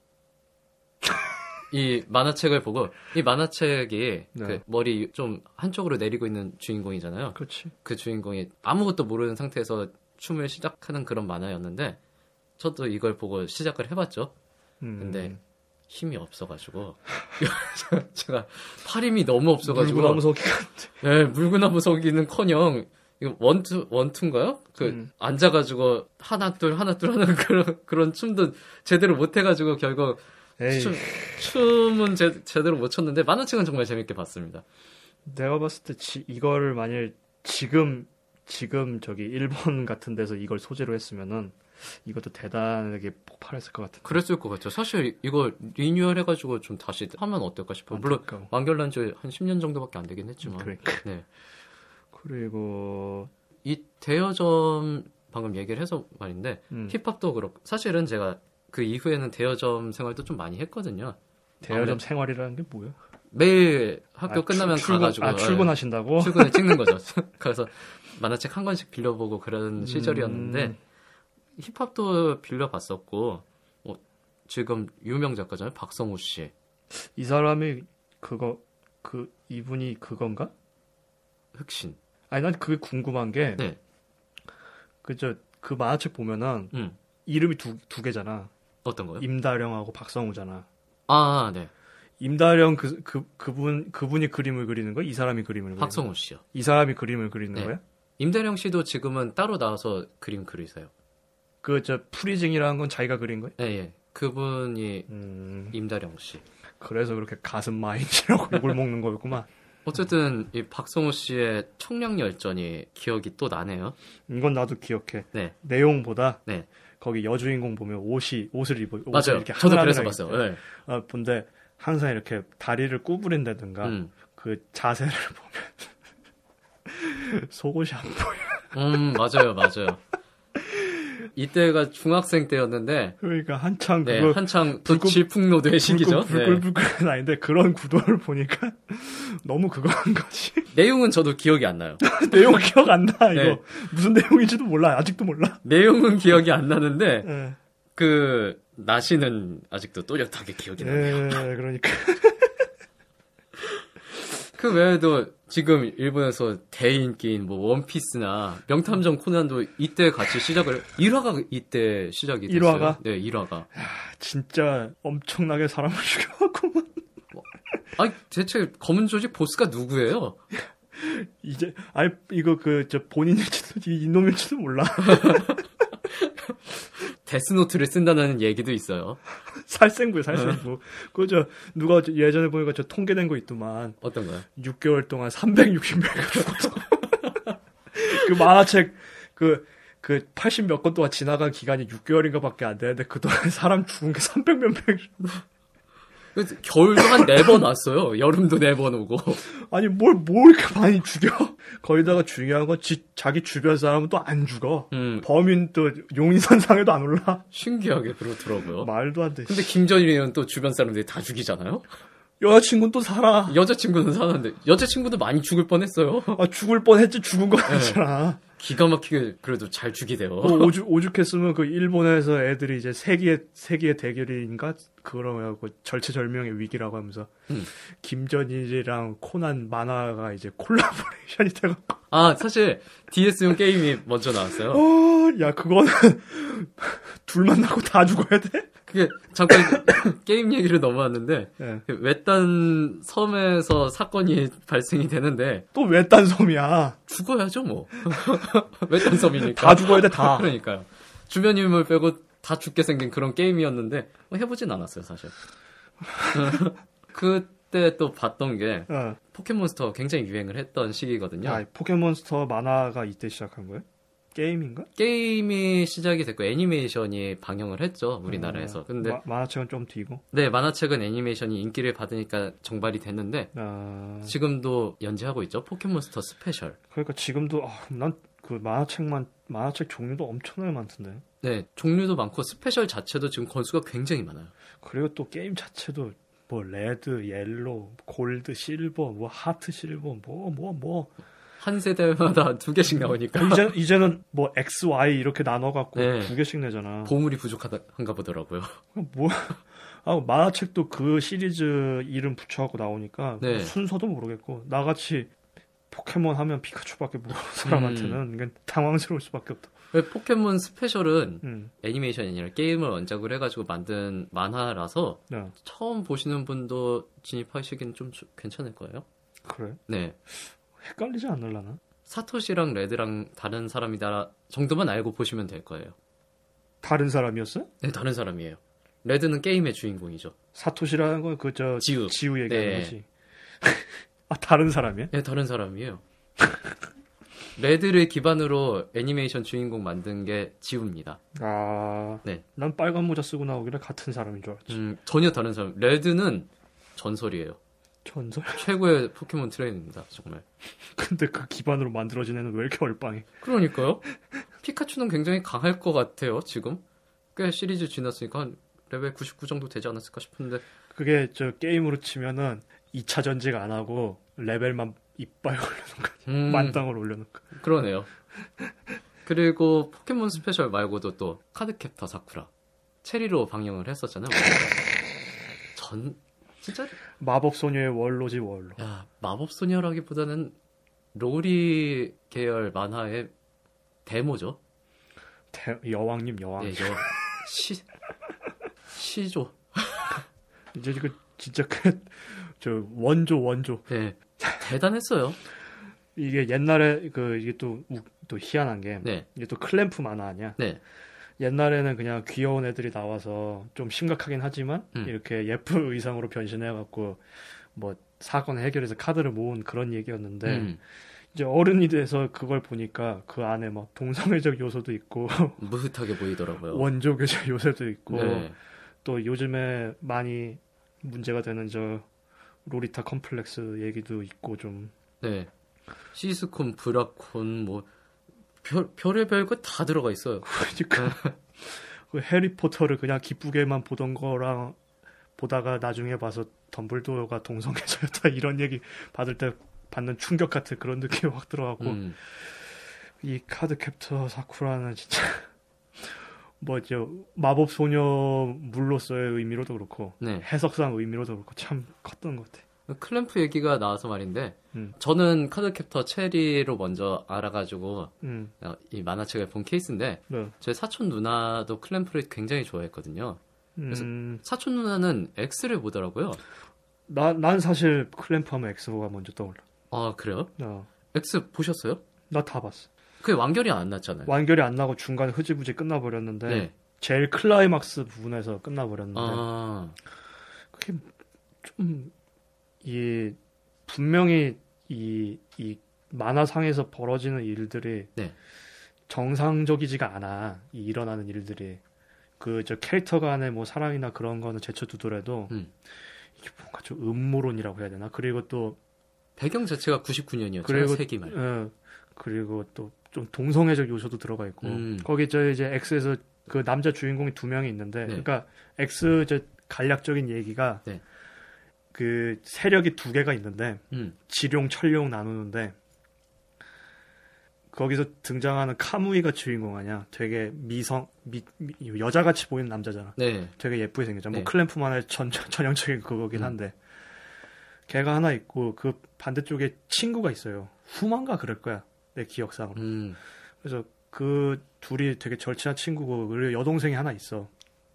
이 만화책을 보고 이 만화책이 네. 그 머리 좀 한쪽으로 내리고 있는 주인공이잖아요. 그렇지. 그 주인공이 아무것도 모르는 상태에서 춤을 시작하는 그런 만화였는데 저도 이걸 보고 시작을 해봤죠. 음. 근데 힘이 없어가지고 제가 팔 힘이 너무 없어가지고 물구나무 서기 네, 물구나무 서기는커녕 이거 원투 원투인가요? 그 음. 앉아가지고 하나 둘 하나 둘 하는 그런 그런 춤도 제대로 못 해가지고 결국 춤, 춤은 제, 제대로 못 췄는데 만화책은 정말 재밌게 봤습니다. 내가 봤을 때 지, 이거를 만일 지금 지금 저기 일본 같은 데서 이걸 소재로 했으면은 이것도 대단하게 폭발했을 것 같은. 그랬을 것 같아요. 사실 이거 리뉴얼 해가지고 좀 다시 하면 어떨까 싶어요. 물론. 완결난 지 한 10년 정도밖에 안 되긴 했지만. 그러니까. 네. 그리고 이 대여점 방금 얘기를 해서 말인데 음, 힙합도 그렇고 사실은 제가 그 이후에는 대여점 생활도 좀 많이 했거든요. 대여점 아무래도- 생활이라는 게 뭐야? 매일 학교 아, 끝나면 출- 가가지고 아 예, 출근하신다고? 출근을 찍는 거죠. 그래서 만화책 한 권씩 빌려보고 그런 음. 시절이었는데 힙합도 빌려봤었고 어, 지금 유명 작가잖아요. 박성우 씨. 이 사람이 그거 그 이분이 그건가? 흑신. 아니 난 그게 궁금한 게 네. 그저 그 만화책 보면은 음. 이름이 두, 두 개잖아. 어떤 거요? 임달영하고 박성우잖아. 아, 네. 임달영 그, 그, 그분, 그분이 그림을 그리는 거야? 이 사람이 그림을 그리는? 박성우 씨요. 이 사람이 그림을 그리는 네. 거야? 임달영 씨도 지금은 따로 나와서 그림 그리세요. 그, 저, 프리징이라는 건 자기가 그린 거야? 예, 예. 그분이 음, 임달영 씨. 그래서 그렇게 가슴 마인지라고 욕을 먹는 거였구만. 어쨌든 이 박성우 씨의 청량 열전이 기억이 또 나네요. 이건 나도 기억해. 네. 내용보다 네. 거기 여주인공 보면 옷이, 옷을 입어. 옷을 맞아요. 이렇게 저도 그래서 봤어요. 네. 어, 근데 항상 이렇게 다리를 구부린다든가 음. 그 자세를 보면 속옷이 안 보여. 음, 맞아요, 맞아요. 이때가 중학생 때였는데, 그러니까 한창 네, 그거 한창 질풍노도의 시기죠. 네. 불글불글 아닌데 그런 구도를 보니까 너무 그거 한 거지. 내용은 저도 기억이 안 나요. 내용 기억 안 나. 이거 네. 무슨 내용인지도 몰라. 아직도 몰라. 내용은 기억이 안 나는데, 예. 그, 나시는 아직도 또렷하게 기억이 나요. 예, 그러니까 그 외에도 지금 일본에서 대인기인 뭐 원피스나 명탐정 코난도 이때 같이 시작을 1화가 이때 시작이 됐어요. 일화가? 네, 1화가. 진짜 엄청나게 사람을 죽여갖고만 아니 대체 검은 조직 보스가 누구예요? 이제 아니 이거 그 저 본인일지도 이 이놈일지도 몰라. 데스노트를 쓴다는 얘기도 있어요. 살생부야 살생부. 그저 누가 저 예전에 보니까 저 통계된 거 있더만 어떤 거요? 6개월 동안 360명이 죽었어. 그 만화책 그그 80 몇 건 동안 지나간 기간이 6개월인가 밖에 안 되는데 그동안 사람 죽은 게 300몇 명. 겨울도 한 네 번 왔어요. 여름도 네 번 오고. 아니 뭘뭘 이렇게 많이 죽여? 거기다가 중요한 건 지, 자기 주변 사람은 또 안 죽어. 음, 범인 또 용의선상에도 안 올라. 신기하게 그렇더라고요. 말도 안 돼. 근데 김전일이는 또 주변 사람들이 다 죽이잖아요. 여자친구는 또 살아. 여자친구는 사는데 여자친구도 많이 죽을 뻔했어요. 아, 죽을 뻔했지 죽은 거 아니잖아. 기가 막히게 그래도 잘 죽이대요. 그 오죽 오죽했으면 그 일본에서 애들이 이제 세기의 세기의 대결인가 그러고 절체절명의 위기라고 하면서 음. 김전일이랑 코난 만화가 이제 콜라보레이션이 돼갖고 아 사실 DS용 게임이 먼저 나왔어요. 어 야 그거는 둘 만나고 다 죽어야 돼? 그게 잠깐 게임 얘기를 넘어왔는데 예. 그 외딴 섬에서 사건이 발생이 되는데 또 외딴 섬이야. 죽어야죠 뭐 외딴 섬이니까 다 죽어야 돼 다. 그러니까요 주변 인물 빼고 다 죽게 생긴 그런 게임이었는데 뭐 해보진 않았어요 사실 그때 또 봤던 게 어. 포켓몬스터 굉장히 유행을 했던 시기거든요. 아, 포켓몬스터 만화가 이때 시작한 거예요? 게임인가? 게임이 시작이 됐고 애니메이션이 방영을 했죠 우리나라에서. 근데 마- 만화책은 좀 뒤고. 네 만화책은 애니메이션이 인기를 받으니까 정발이 됐는데 아, 지금도 연재하고 있죠 포켓몬스터 스페셜. 그러니까 지금도 아, 난 그 만화책만 만화책 종류도 엄청나게 많던데. 네 종류도 많고 스페셜 자체도 지금 권수가 굉장히 많아요. 그리고 또 게임 자체도 뭐 레드, 옐로, 골드, 실버, 뭐 하트 실버, 뭐 뭐 뭐. 한 세대마다 두 개씩 나오니까 이제 이제는 뭐 X, Y 이렇게 나눠 갖고 네. 두 개씩 내잖아. 보석이 부족한가 보더라고요. 뭐 아, 만화책도 그 시리즈 이름 붙여갖고 나오니까 네. 순서도 모르겠고 나같이 포켓몬 하면 피카츄밖에 모르는 사람한테는 이게 당황스러울 수밖에 없다. 왜 포켓몬 스페셜은 음, 애니메이션이 아니라 게임을 원작으로 해가지고 만든 만화라서 네, 처음 보시는 분도 진입하시기는 좀 주- 괜찮을 거예요. 그래. 네. 헷갈리지 않을라나? 사토시랑 레드랑 다른 사람이다 정도만 알고 보시면 될 거예요. 다른 사람이었어요? 네, 다른 사람이에요. 레드는 게임의 주인공이죠. 사토시라는 건 그저 지우. 지우 얘기하는 네. 거지. 아 다른 사람이야? 네, 다른 사람이에요. 레드를 기반으로 애니메이션 주인공 만든 게 지우입니다. 아, 네. 난 빨간 모자 쓰고 나오길래 같은 사람인 줄 알았지. 음, 전혀 다른 사람. 레드는 전설이에요. 전설. 최고의 포켓몬 트레이너입니다, 정말. 근데 그 기반으로 만들어진 애는 왜 이렇게 얼빵해? 그러니까요. 피카츄는 굉장히 강할 것 같아요, 지금. 꽤 시리즈 지났으니까 한 레벨 99 정도 되지 않았을까 싶은데. 그게 저 게임으로 치면은 2차 전직 안 하고 레벨만 이빠이 올려놓은 거 음, 만땅을 올려놓은 거. 그러네요. 그리고 포켓몬 스페셜 말고도 또 카드캡터 사쿠라. 체리로 방영을 했었잖아요. 전, 진짜, 마법 소녀의 원로지 원로. 야, 마법소녀라기보다는 로리 계열 만화의 데모죠. 대- 여왕님 여왕. 예, 저, 시, 시조. 이제 그 진짜 그 저 원조 원조. 네. 대단했어요. 이게 옛날에 그 이게 또또 희한한 게 네. 이게 또 클램프 만화 아니야. 네. 옛날에는 그냥 귀여운 애들이 나와서 좀 심각하긴 하지만 음. 이렇게 예쁜 의상으로 변신해 갖고 뭐 사건 해결해서 카드를 모은 그런 얘기였는데 음, 이제 어른이 돼서 그걸 보니까 그 안에 막 동성애적 요소도 있고 무흐하게 보이더라고요. 원조교적 요소도 있고 네. 또 요즘에 많이 문제가 되는 저 로리타 컴플렉스 얘기도 있고 좀. 네. 시스콘, 브라콘, 뭐, 별, 별의별 거 다 들어가 있어요. 그러니까. 그 해리포터를 그냥 기쁘게만 보던 거랑 보다가 나중에 봐서 덤블도어가 동성애자였다 이런 얘기 받을 때 받는 충격 같은 그런 느낌이 확 들어가고. 음, 이 카드 캡터 사쿠라는 진짜 뭐 저 마법 소녀 물로서의 의미로도 그렇고 네. 해석상 의미로도 그렇고 참 컸던 것 같아. 클램프 얘기가 나와서 말인데, 음. 저는 카드캡터 체리로 먼저 알아가지고, 음, 어, 이 만화책을 본 케이스인데, 네. 제 사촌 누나도 클램프를 굉장히 좋아했거든요. 음, 사촌 누나는 X를 보더라고요. 나, 난 사실 클램프 하면 X가 먼저 떠올라. 아, 그래요? 어, X 보셨어요? 나 다 봤어. 그게 완결이 안 났잖아요. 완결이 안 나고 중간에 흐지부지 끝나버렸는데 네. 제일 클라이막스 부분에서 끝나버렸는데 아, 그게 좀 이 분명히 이, 이 만화상에서 벌어지는 일들이 네. 정상적이지가 않아 이 일어나는 일들이 그 저 캐릭터 간의 뭐 사랑이나 그런 거는 제쳐두더라도 음. 이게 뭔가 좀 음모론이라고 해야 되나 그리고 또 배경 자체가 99년이었죠. 그리고 세기말. 어, 그리고 또 좀 동성애적 요소도 들어가 있고 음. 거기 저 이제 X에서 그 남자 주인공이 두 명이 있는데 네. 그러니까 X 저 간략적인 얘기가 네. 그 세력이 두 개가 있는데 음. 지룡 천룡 나누는데 거기서 등장하는 카무이가 주인공 아니야 되게 미성 미, 미- 여자같이 보이는 남자잖아 네. 되게 예쁘게 생겼잖아 네. 뭐 클램프만의 전, 전형적인 그거긴 음. 한데 걔가 하나 있고 그 반대쪽에 친구가 있어요 후만가 그럴 거야 내 기억상으로 음. 그래서 그 둘이 되게 절친한 친구고 그리고 여동생이 하나 있어.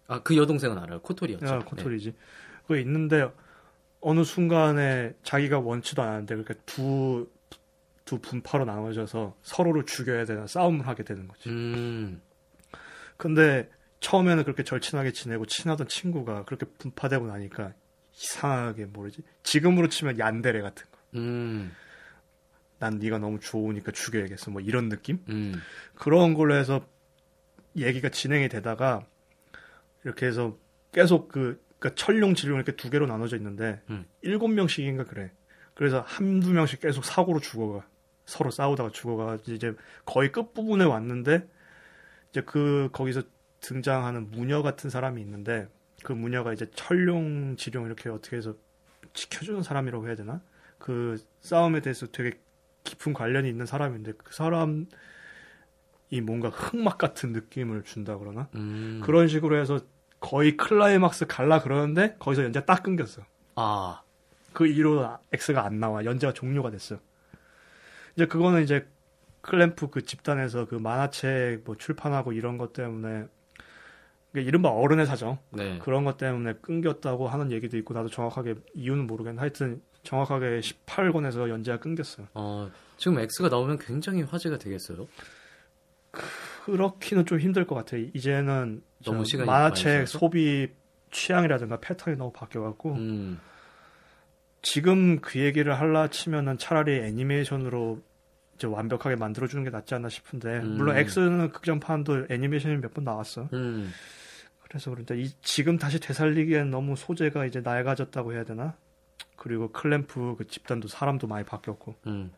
아, 그 여동생은 알아요. 코토리였죠. 야, 코토리지. 그거 있는데 어느 순간에 자기가 원치도 않았는데 그러니까 두, 두 분파로 나눠져서 서로를 죽여야 되는 싸움을 하게 되는 거지. 네. 음. 근데 처음에는 그렇게 절친하게 지내고 친하던 친구가 그렇게 분파되고 나니까 이상하게 모르지. 지금으로 치면 얀데레 같은 거. 음, 난 네가 너무 좋으니까 죽여야겠어. 뭐 이런 느낌? 음, 그런 걸로 해서 얘기가 진행이 되다가 이렇게 해서 계속 그 그러니까 철룡 지룡 이렇게 두 개로 나눠져 있는데 음. 일곱 명씩인가 그래. 그래서 한두 명씩 계속 사고로 죽어가. 서로 싸우다가 죽어가 이제 거의 끝 부분에 왔는데 이제 그 거기서 등장하는 무녀 같은 사람이 있는데 그 무녀가 이제 철룡 지룡 이렇게 어떻게 해서 지켜주는 사람이라고 해야 되나? 그 싸움에 대해서 되게 깊은 관련이 있는 사람인데 그 사람이 뭔가 흑막 같은 느낌을 준다 그러나? 음. 그런 식으로 해서 거의 클라이막스 갈라 그러는데 거기서 연재 딱 끊겼어. 아, 그 이후로 X가 안 나와. 연재가 종료가 됐어. 이제 그거는 이제 클램프 그 집단에서 그 만화책 뭐 출판하고 이런 것 때문에 이른바 어른의 사정 네. 그런 것 때문에 끊겼다고 하는 얘기도 있고 나도 정확하게 이유는 모르겠는데 하여튼 정확하게 18권에서 연재가 끊겼어. 어, 지금 X가 나오면 굉장히 화제가 되겠어요. 그렇기는 좀 힘들 것 같아. 이제는 너무 저 시간이 많이 만화책 지나서? 소비 취향이라든가 패턴이 너무 바뀌어갖고 음, 지금 그 얘기를 할라 치면은 차라리 애니메이션으로 이제 완벽하게 만들어주는 게 낫지 않나 싶은데 음. 물론 X는 극장판도 애니메이션이 몇 번 나왔어. 음, 그래서 그런데 이 지금 다시 되살리기엔 너무 소재가 이제 낡아졌다고 해야 되나? 그리고 클램프 그 집단도 사람도 많이 바뀌었고. 음.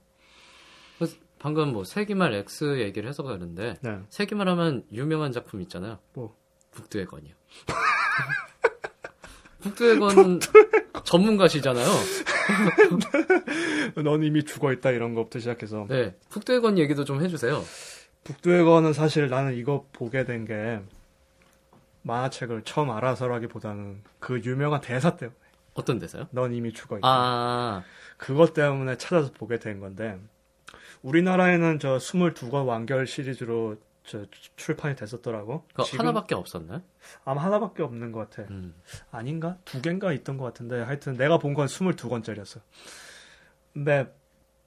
그래서 방금 뭐 세기말 X 얘기를 해서 그러는데 네. 세기말 하면 유명한 작품 있잖아요. 뭐? 북두의 건이요. 북두의 건 전문가시잖아요. 넌 이미 죽어 있다 이런 것부터 시작해서 네, 북두의 건 얘기도 좀 해주세요. 북두의 거는 사실 나는 이거 보게 된 게 만화책을 처음 알아서라기보다는 그 유명한 대사 때문에 어떤 데서요? 넌 이미 죽어 있다. 아, 그것 때문에 찾아서 보게 된 건데 우리나라에는 저 22권 완결 시리즈로 저 출판이 됐었더라고. 그거 지금 하나밖에 없었나요? 아마 하나밖에 없는 것 같아. 음. 아닌가? 두 개인가 있던 것 같은데 하여튼 내가 본 건 22권짜리였어. 근데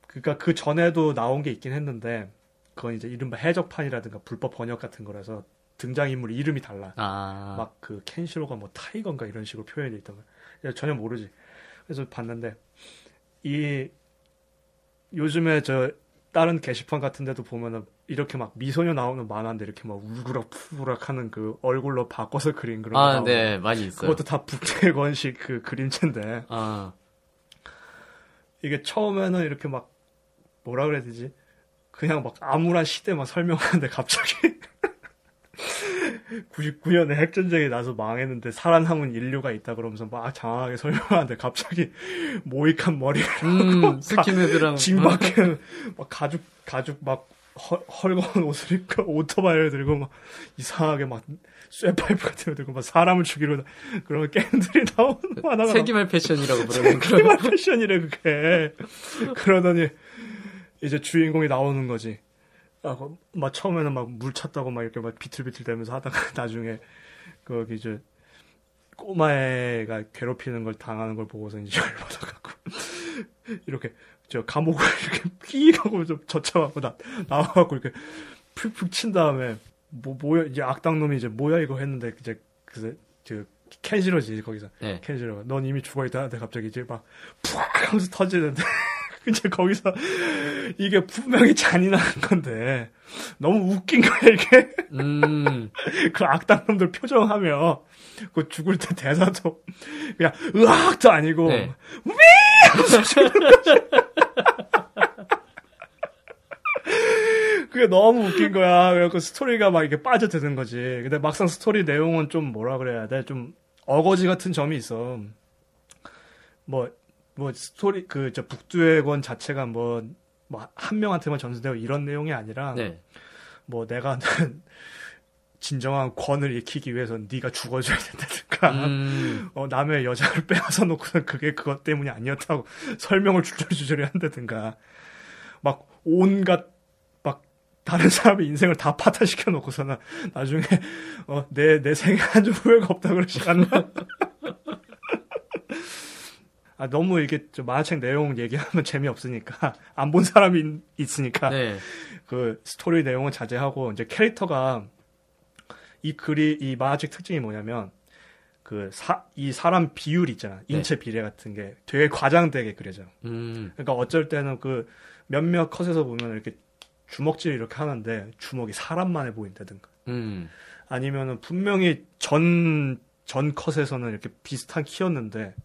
그니까 그 전에도 나온 게 있긴 했는데 그건 이제 이른바 해적판이라든가 불법 번역 같은 거라서 등장인물 이름이 달라. 아, 막그 켄시로가 뭐 타이건가 이런 식으로 표현이 있던 거야. 전혀 모르지. 그래서 봤는데 이 요즘에 저 다른 게시판 같은 데도 보면은 이렇게 막 미소녀 나오는 만화인데 이렇게 막 울그락 푸르락 하는 그 얼굴로 바꿔서 그린 그런 거 아, 네, 많이 있어요. 그것도 다 북대건식 그 그림체인데 아, 이게 처음에는 이렇게 막 뭐라 그래야 되지? 그냥 막 암울한 시대 막 설명하는데 갑자기 99년에 핵전쟁이 나서 망했는데 살아남은 인류가 있다 그러면서 막 장황하게 설명하는데 갑자기 모히칸 머리를 음, 스킨헤드랑 징 박힌 막 가죽 가죽 막 헐, 헐거운 옷을 입고 오토바이를 들고 막 이상하게 막 쇠파이프 같은 거 들고 막 사람을 죽이려 그런 게임들이 나오는 만화가 세기말 패션이라고 부르는. 그런 패션이래 그게 그러더니 이제 주인공이 나오는 거지 아, 그, 막 처음에는 막 물 찼다고 막 이렇게 막 비틀비틀 대면서 하다가 나중에 거기 이제 꼬마애가 괴롭히는 걸 당하는 걸 보고서 이제 열받아갖고 이렇게 저 감옥을 이렇게 픽 하고 좀 젖혀갖고 나 나와갖고 이렇게 푹푹 친 다음에 뭐 뭐야 이제 악당 놈이 이제 뭐야 이거 했는데 이제 그저 켄시로지 거기서. 네. 켄시로가 넌 이미 죽어 있다. 하는데 갑자기 이제 막 푹 하면서 터지는데 이제 거기서 이게 분명히 잔인한 건데 너무 웃긴 거야 이게 음, 그 악당 놈들 표정하며 그 죽을 때 대사도 그냥 으악도 아니고 네. 그게 너무 웃긴 거야. 그래서 스토리가 막 이렇게 빠져드는 거지. 근데 막상 스토리 내용은 좀 뭐라 그래야 돼? 좀 어거지 같은 점이 있어. 뭐, 뭐 스토리, 그, 저 북두의 권 자체가 뭐, 뭐, 한 명한테만 전수되고 이런 내용이 아니라, 네. 뭐 내가 진정한 권을 익히기 위해서 네가 죽어줘야 된다든가, 음, 어, 남의 여자를 빼앗아 놓고는 그게 그것 때문이 아니었다고 설명을 주저리주저리 한다든가, 막 온갖, 막, 다른 사람의 인생을 다 파탄시켜 놓고서는 나중에, 어, 내, 내 생에 한좀 후회가 없다 그러지 않나? 아, 너무 이게 좀 만화책 내용 얘기하면 재미없으니까, 안 본 사람이 있- 있으니까, 네. 그 스토리 내용은 자제하고, 이제 캐릭터가, 이 글이, 이 만화책 특징이 뭐냐면, 그 사 이 사람 비율 있잖아. 인체 비례 같은 게 되게 과장되게 그려져. 음, 그러니까 어쩔 때는 그 몇몇 컷에서 보면 이렇게 주먹질 이렇게 하는데 주먹이 사람만해 보인다든가. 음, 아니면은 분명히 전, 전 컷에서는 이렇게 비슷한 키였는데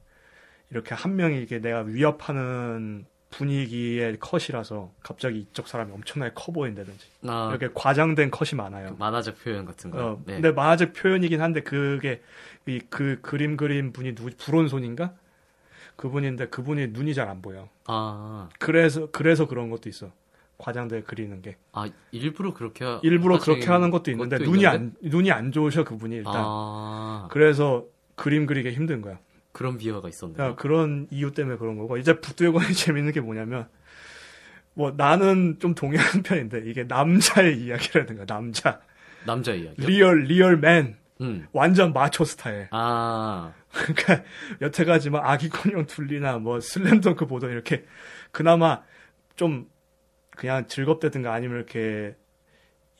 이렇게 한 명이 이게 내가 위협하는 분위기의 컷이라서 갑자기 이쪽 사람이 엄청나게 커 보인다든지 아, 이렇게 과장된 컷이 많아요. 만화적 표현 같은 거. 어, 네. 근데 만화적 표현이긴 한데 그게 이 그 그림 그린 분이 누구 불온손인가? 그분인데 그분이 눈이 잘 안 보여. 아, 그래서 그래서 그런 것도 있어. 과장되게 그리는 게 아 일부러 그렇게 하- 일부러 그렇게 하는 것도 있는데 눈이 있는데? 안 눈이 안 좋으셔 그분이 일단 아, 그래서 그림 그리기 힘든 거야. 그런 비화가 있었네요. 야, 그런 이유 때문에 그런 거고 이제 북두의 권이 재밌는 게 뭐냐면 뭐 나는 좀 동의하는 편인데 이게 남자의 이야기라든가 남자 남자 이야기요. real real man 음, 완전 마초 스타일. 아, 그러니까 여태까지 막 아기공룡 둘리나 뭐 슬램덩크 보던 이렇게 그나마 좀 그냥 즐겁다든가 아니면 이렇게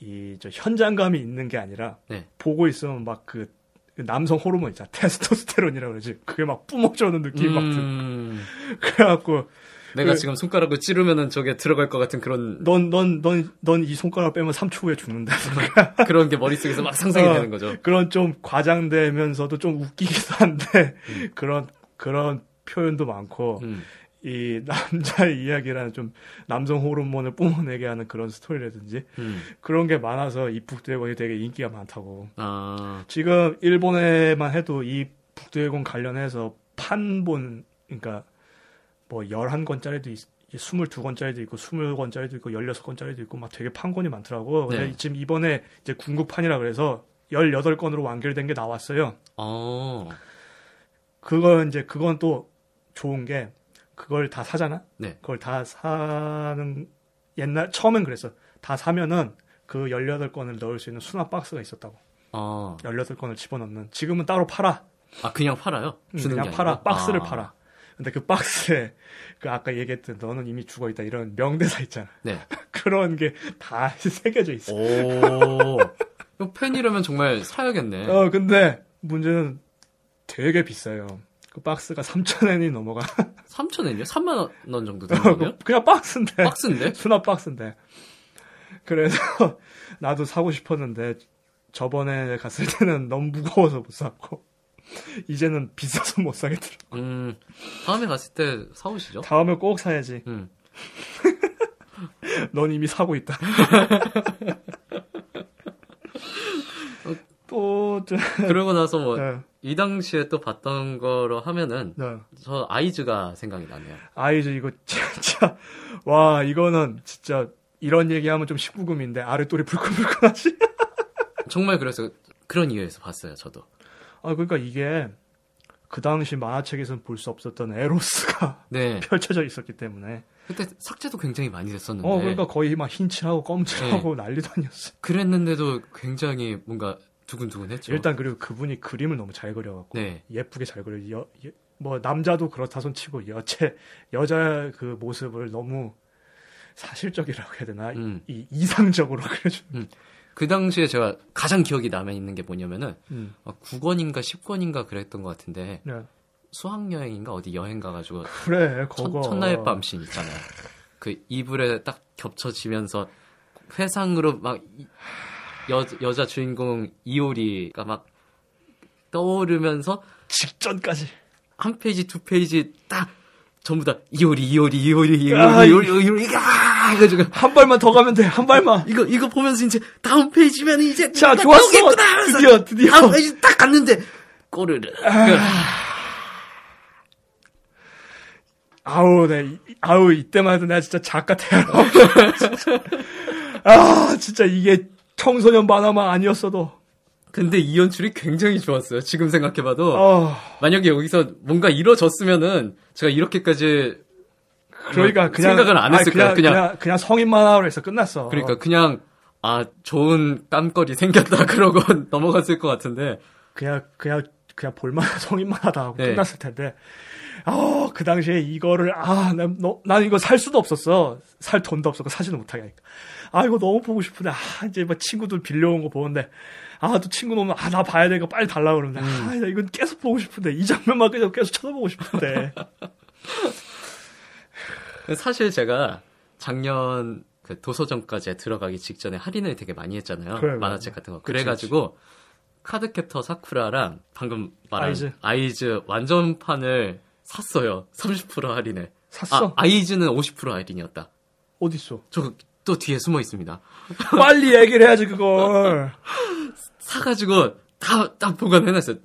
이 저 현장감이 있는 게 아니라 네. 보고 있으면 막 그 남성 호르몬 있잖아 테스토스테론이라고 그러지 그게 막 뿜어져오는 느낌 막 들. 음, 그래갖고 내가 그- 지금 손가락을 찌르면은 저게 들어갈 것 같은 그런 넌 넌 넌 넌 이 손가락 빼면 3초 후에 죽는다 그런 게 머릿속에서 막 상상이 어. 되는 거죠. 그런 좀 과장되면서도 좀 웃기기도 한데 그런 그런 표현도 많고 음, 이 남자의 이야기라는 좀 남성 호르몬을 뿜어내게 하는 그런 스토리라든지 음, 그런 게 많아서 이 북두해곤이 되게 인기가 많다고. 아, 지금 일본에만 해도 이 북두해곤 관련해서 판본 그러니까 뭐 11권짜리도 있 22권짜리도 있고 20권짜리도 있고 16권짜리도 있고 막 되게 판권이 많더라고. 근데 네. 지금 이번에 이제 궁극판이라 그래서 18권으로 완결된 게 나왔어요. 어, 그건 이제 그건 또 좋은 게 그걸 다 사잖아. 네. 그걸 다 사는 옛날 처음엔 그랬어. 다 사면은 그 18권을 넣을 수 있는 수납 박스가 있었다고. 어, 18권을 집어넣는. 지금은 따로 팔아. 아 그냥 팔아요? 응, 주는 그냥 게 팔아. 박스를 아, 팔아. 근데 그 박스에 그 아까 얘기했던 너는 이미 죽어 있다 이런 명대사 있잖아. 네. 그런 게 다 새겨져 있어. 오, 팬이라면 정말 사야겠네. 어 근데 문제는 되게 비싸요. 그 박스가 3,000엔이 넘어가. 3,000엔이요? 3만 원 정도 되는 거예요? 그냥 박스인데. 박스인데? 수납 박스인데. 그래서 나도 사고 싶었는데 저번에 갔을 때는 너무 무거워서 못 샀고 이제는 비싸서 못 사겠더라. 음, 다음에 갔을 때 사오시죠. 다음에 꼭 사야지. 음, 넌 이미 사고 있다. 또 저, 그러고 나서 뭐, 네, 이 당시에 또 봤던 거로 하면은, 네. 저 아이즈가 생각이 나네요. 아이즈 이거 진짜 와 이거는 진짜 이런 얘기하면 좀 19금인데 아랫돌이 불끈불끈하지. 정말 그래서 그런 이유에서 봤어요, 저도. 아 그러니까 이게 그 당시 만화책에서는 볼 수 없었던 에로스가 네. 펼쳐져 있었기 때문에 그때 삭제도 굉장히 많이 됐었는데. 어 그러니까 거의 막 흰칠하고 검칠하고 난리도 아니었어. 그랬는데도 굉장히 뭔가 두근두근했죠. 일단 그리고 그분이 그림을 너무 잘 그려갖고 네. 예쁘게 잘 그려. 여, 예- 뭐 남자도 그렇다 손치고 여체 여자 그 모습을 너무 사실적이라고 해야 되나 음. 이 이상적으로 그려준. 그 당시에 제가 가장 기억이 남아 있는 게 뭐냐면은 음. 막 9권인가 10권인가 그랬던 것 같은데 네. 수학 여행인가 어디 여행 가가지고 그래 첫, 그거. 첫 날 밤씬 있잖아요. 그 이불에 딱 겹쳐지면서 회상으로 막 이- 여, 여자 주인공 이효리가 막 떠오르면서 직전까지. 한 페이지 두 페이지 딱 전부 다 이효리 이효리 이효리 이효리 아, 이효리 이효리 아 해가지고 한 발만 더 가면 돼. 한 발만. 이거 이거 보면서 이제 다음 페이지면 이제 자, 좋았어. 드디어, 드디어. 다음 페이지 딱 갔는데 꼬르르 아 우, 네, 이- 아우 이때만 해도 내가 진짜 작가 태어나. 아, 진짜 이게 청소년 만화만 아니었어도. 근데 이 연출이 굉장히 좋았어요. 지금 생각해봐도 어, 만약에 여기서 뭔가 이루어졌으면은 제가 이렇게까지 그러니까 뭐 그냥 생각은 안 했을 거야. 그냥- 그냥 그냥 성인 만화로 해서 끝났어. 그러니까 그냥 아 좋은 깜거리 생겼다 그러고 넘어갔을 것 같은데 그냥 그냥 그냥 볼만한 성인만하다 하고 네. 끝났을 텐데 아, 그 당시에 이거를 아, 난, 이거 살 수도 없었어. 살 돈도 없었고 사지도 못하게 하니까. 아, 이거 너무 보고 싶은데 아, 이제 막 친구들 빌려온 거 보는데 아, 또 친구 오면 아, 나 봐야 되니까 빨리 달라 그러는데 음. 아, 나 이건 계속 보고 싶은데 이 장면만 그냥 계속 쳐다보고 싶은데. 사실 제가 작년 그 도서점까지 들어가기 직전에 할인을 되게 많이 했잖아요. 그래, 만화책 맞아. 같은 거. 그래가지고 카드캡터 사쿠라랑 방금 말한 아이즈. 아이즈, 완전판을 샀어요. 30% 할인에. 샀어? 아, 아이즈는 50% 할인이었다. 어딨어? 저 또 뒤에 숨어 있습니다. 빨리 얘기를 해야지 그걸. 사가지고 다, 다 보관해놨어요.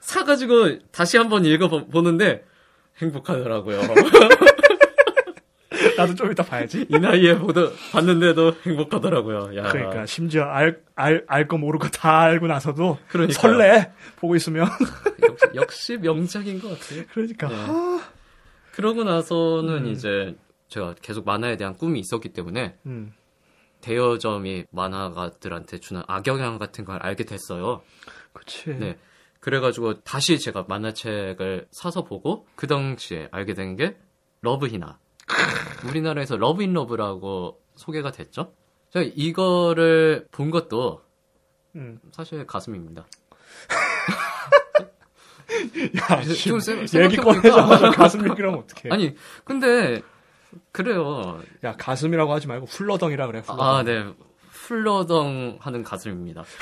사가지고 다시 한번 읽어보는데 행복하더라고요. 나도 좀 이따 봐야지. 이 나이에 보도, 봤는데도 행복하더라고요. 야. 그러니까 심지어 알 알 알 거 모르고 다 알고 나서도 그러니까요. 설레 보고 있으면 역시, 역시 명작인 것 같아요. 그러니까 네. 아, 그러고 나서는 음. 이제 제가 계속 만화에 대한 꿈이 있었기 때문에 음 대여점이 만화가들한테 주는 악영향 같은 걸 알게 됐어요. 그치 네. 그래가지고 다시 제가 만화책을 사서 보고 그 당시에 알게 된 게 러브히나. 우리나라에서 러브 인 러브라고 소개가 됐죠. 제가 이거를 본 것도 음. 사실 가슴입니다. 야좀 씨, 세- 얘기 꺼내자마자 가슴 얘기라면 어떡해 아니, 근데 그래요. 야 가슴이라고 하지 말고 훌러덩이라 그래 훌러덩. 아, 네. 훌러덩 하는 가슴입니다.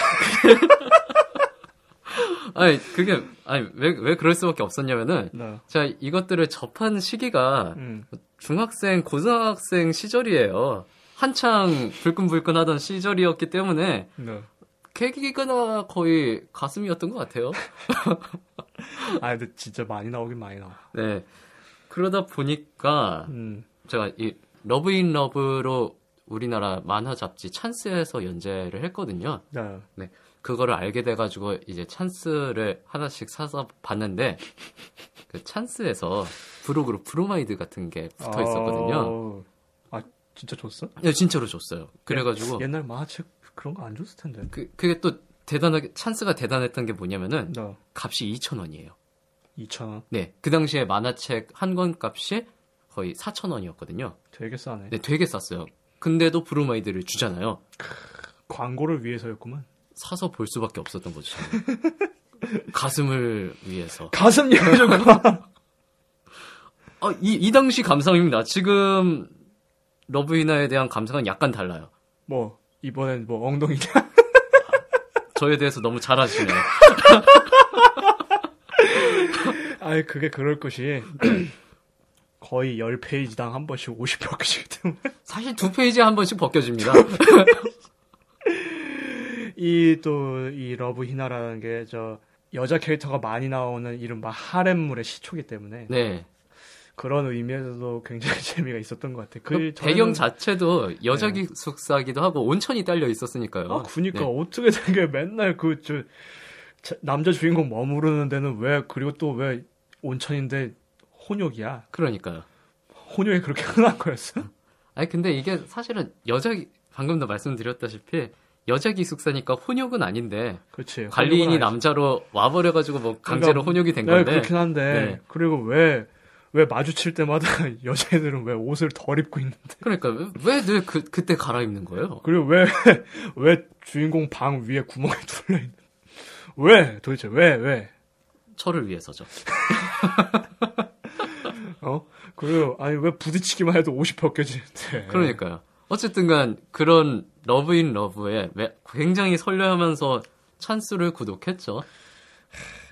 아니, 그게, 아니, 왜, 왜 그럴 수밖에 없었냐면은, 네. 제가 이것들을 접한 시기가 음. 중학생, 고등학생 시절이에요. 한창 불끈불끈 하던 시절이었기 때문에, 네. 계기가 거의 가슴이었던 것 같아요. 아 근데 진짜 많이 나오긴 많이 나와 네. 그러다 보니까, 음. 제가 이 러브 인 러브로 우리나라 만화 잡지 찬스에서 연재를 했거든요. 네. 네. 그거를 알게 돼가지고 이제 찬스를 하나씩 사서 봤는데 그 찬스에서 부록으로 브로마이드 같은 게 붙어 있었거든요. 어. 아 진짜 줬어? 네, 진짜로 줬어요. 그래가지고 옛날 만화책 그런 거 안 줬을 텐데 그 그게 또 대단하게 찬스가 대단했던 게 뭐냐면은 네. 값이 2,000원이에요. 2천 원 네. 그 당시에 만화책 한 권 값이 거의 4,000원이었거든요. 되게 싸네 네, 되게 쌌어요. 근데도 브로마이드를 주잖아요. 광고를 위해서였구만 사서 볼 수밖에 없었던 거죠. 가슴을 위해서. 가슴 그만 아, 이, 이 당시 감상입니다. 지금 러브 히나에 대한 감상은 약간 달라요. 뭐 이번엔 뭐 엉덩이냐 저에 대해서 너무 잘 아시네요. 아이 그게 그럴 것이 거의 10페이지당 한 번씩 50표씩 때문에 사실 두 페이지에 한 번씩 벗겨집니다. 이 또 이 러브 히나라는 게 저 여자 캐릭터가 많이 나오는 이른바 하렘물의 시초기 때문에 네. 그런 의미에서도 굉장히 재미가 있었던 것 같아요. 그 그 배경 저는- 자체도 여자 기숙사기도 하고 온천이 딸려 있었으니까요. 아, 그니까 네. 어떻게 된 게 맨날 그 저 남자 주인공 머무르는 데는 왜 그리고 또 왜 온천인데 혼욕이야? 그러니까요. 혼욕이 그렇게 흔한 거였어? 아니 근데 이게 사실은 여자 기- 방금도 말씀드렸다시피 여자 기숙사니까 혼욕은 아닌데 그렇지. 관리인이. 남자로 와버려가지고 뭐 강제로 그러니까, 혼욕이 된 네, 건데 그렇긴 한데 네. 그리고 왜왜 마주칠 때마다 여자애들은 왜 옷을 덜 입고 있는데 그러니까 왜늘 그, 그때 갈아입는 거예요? 그리고 왜 왜 주인공 방 위에 구멍이 뚫려 있는 왜 도대체 왜 왜? 저를 위해서죠. 어? 그리고 아니 왜 부딪히기만 해도 옷이 벗겨지는데 그러니까요. 어쨌든간 그런 러브인 러브에 매- 굉장히 설레하면서 찬스를 구독했죠.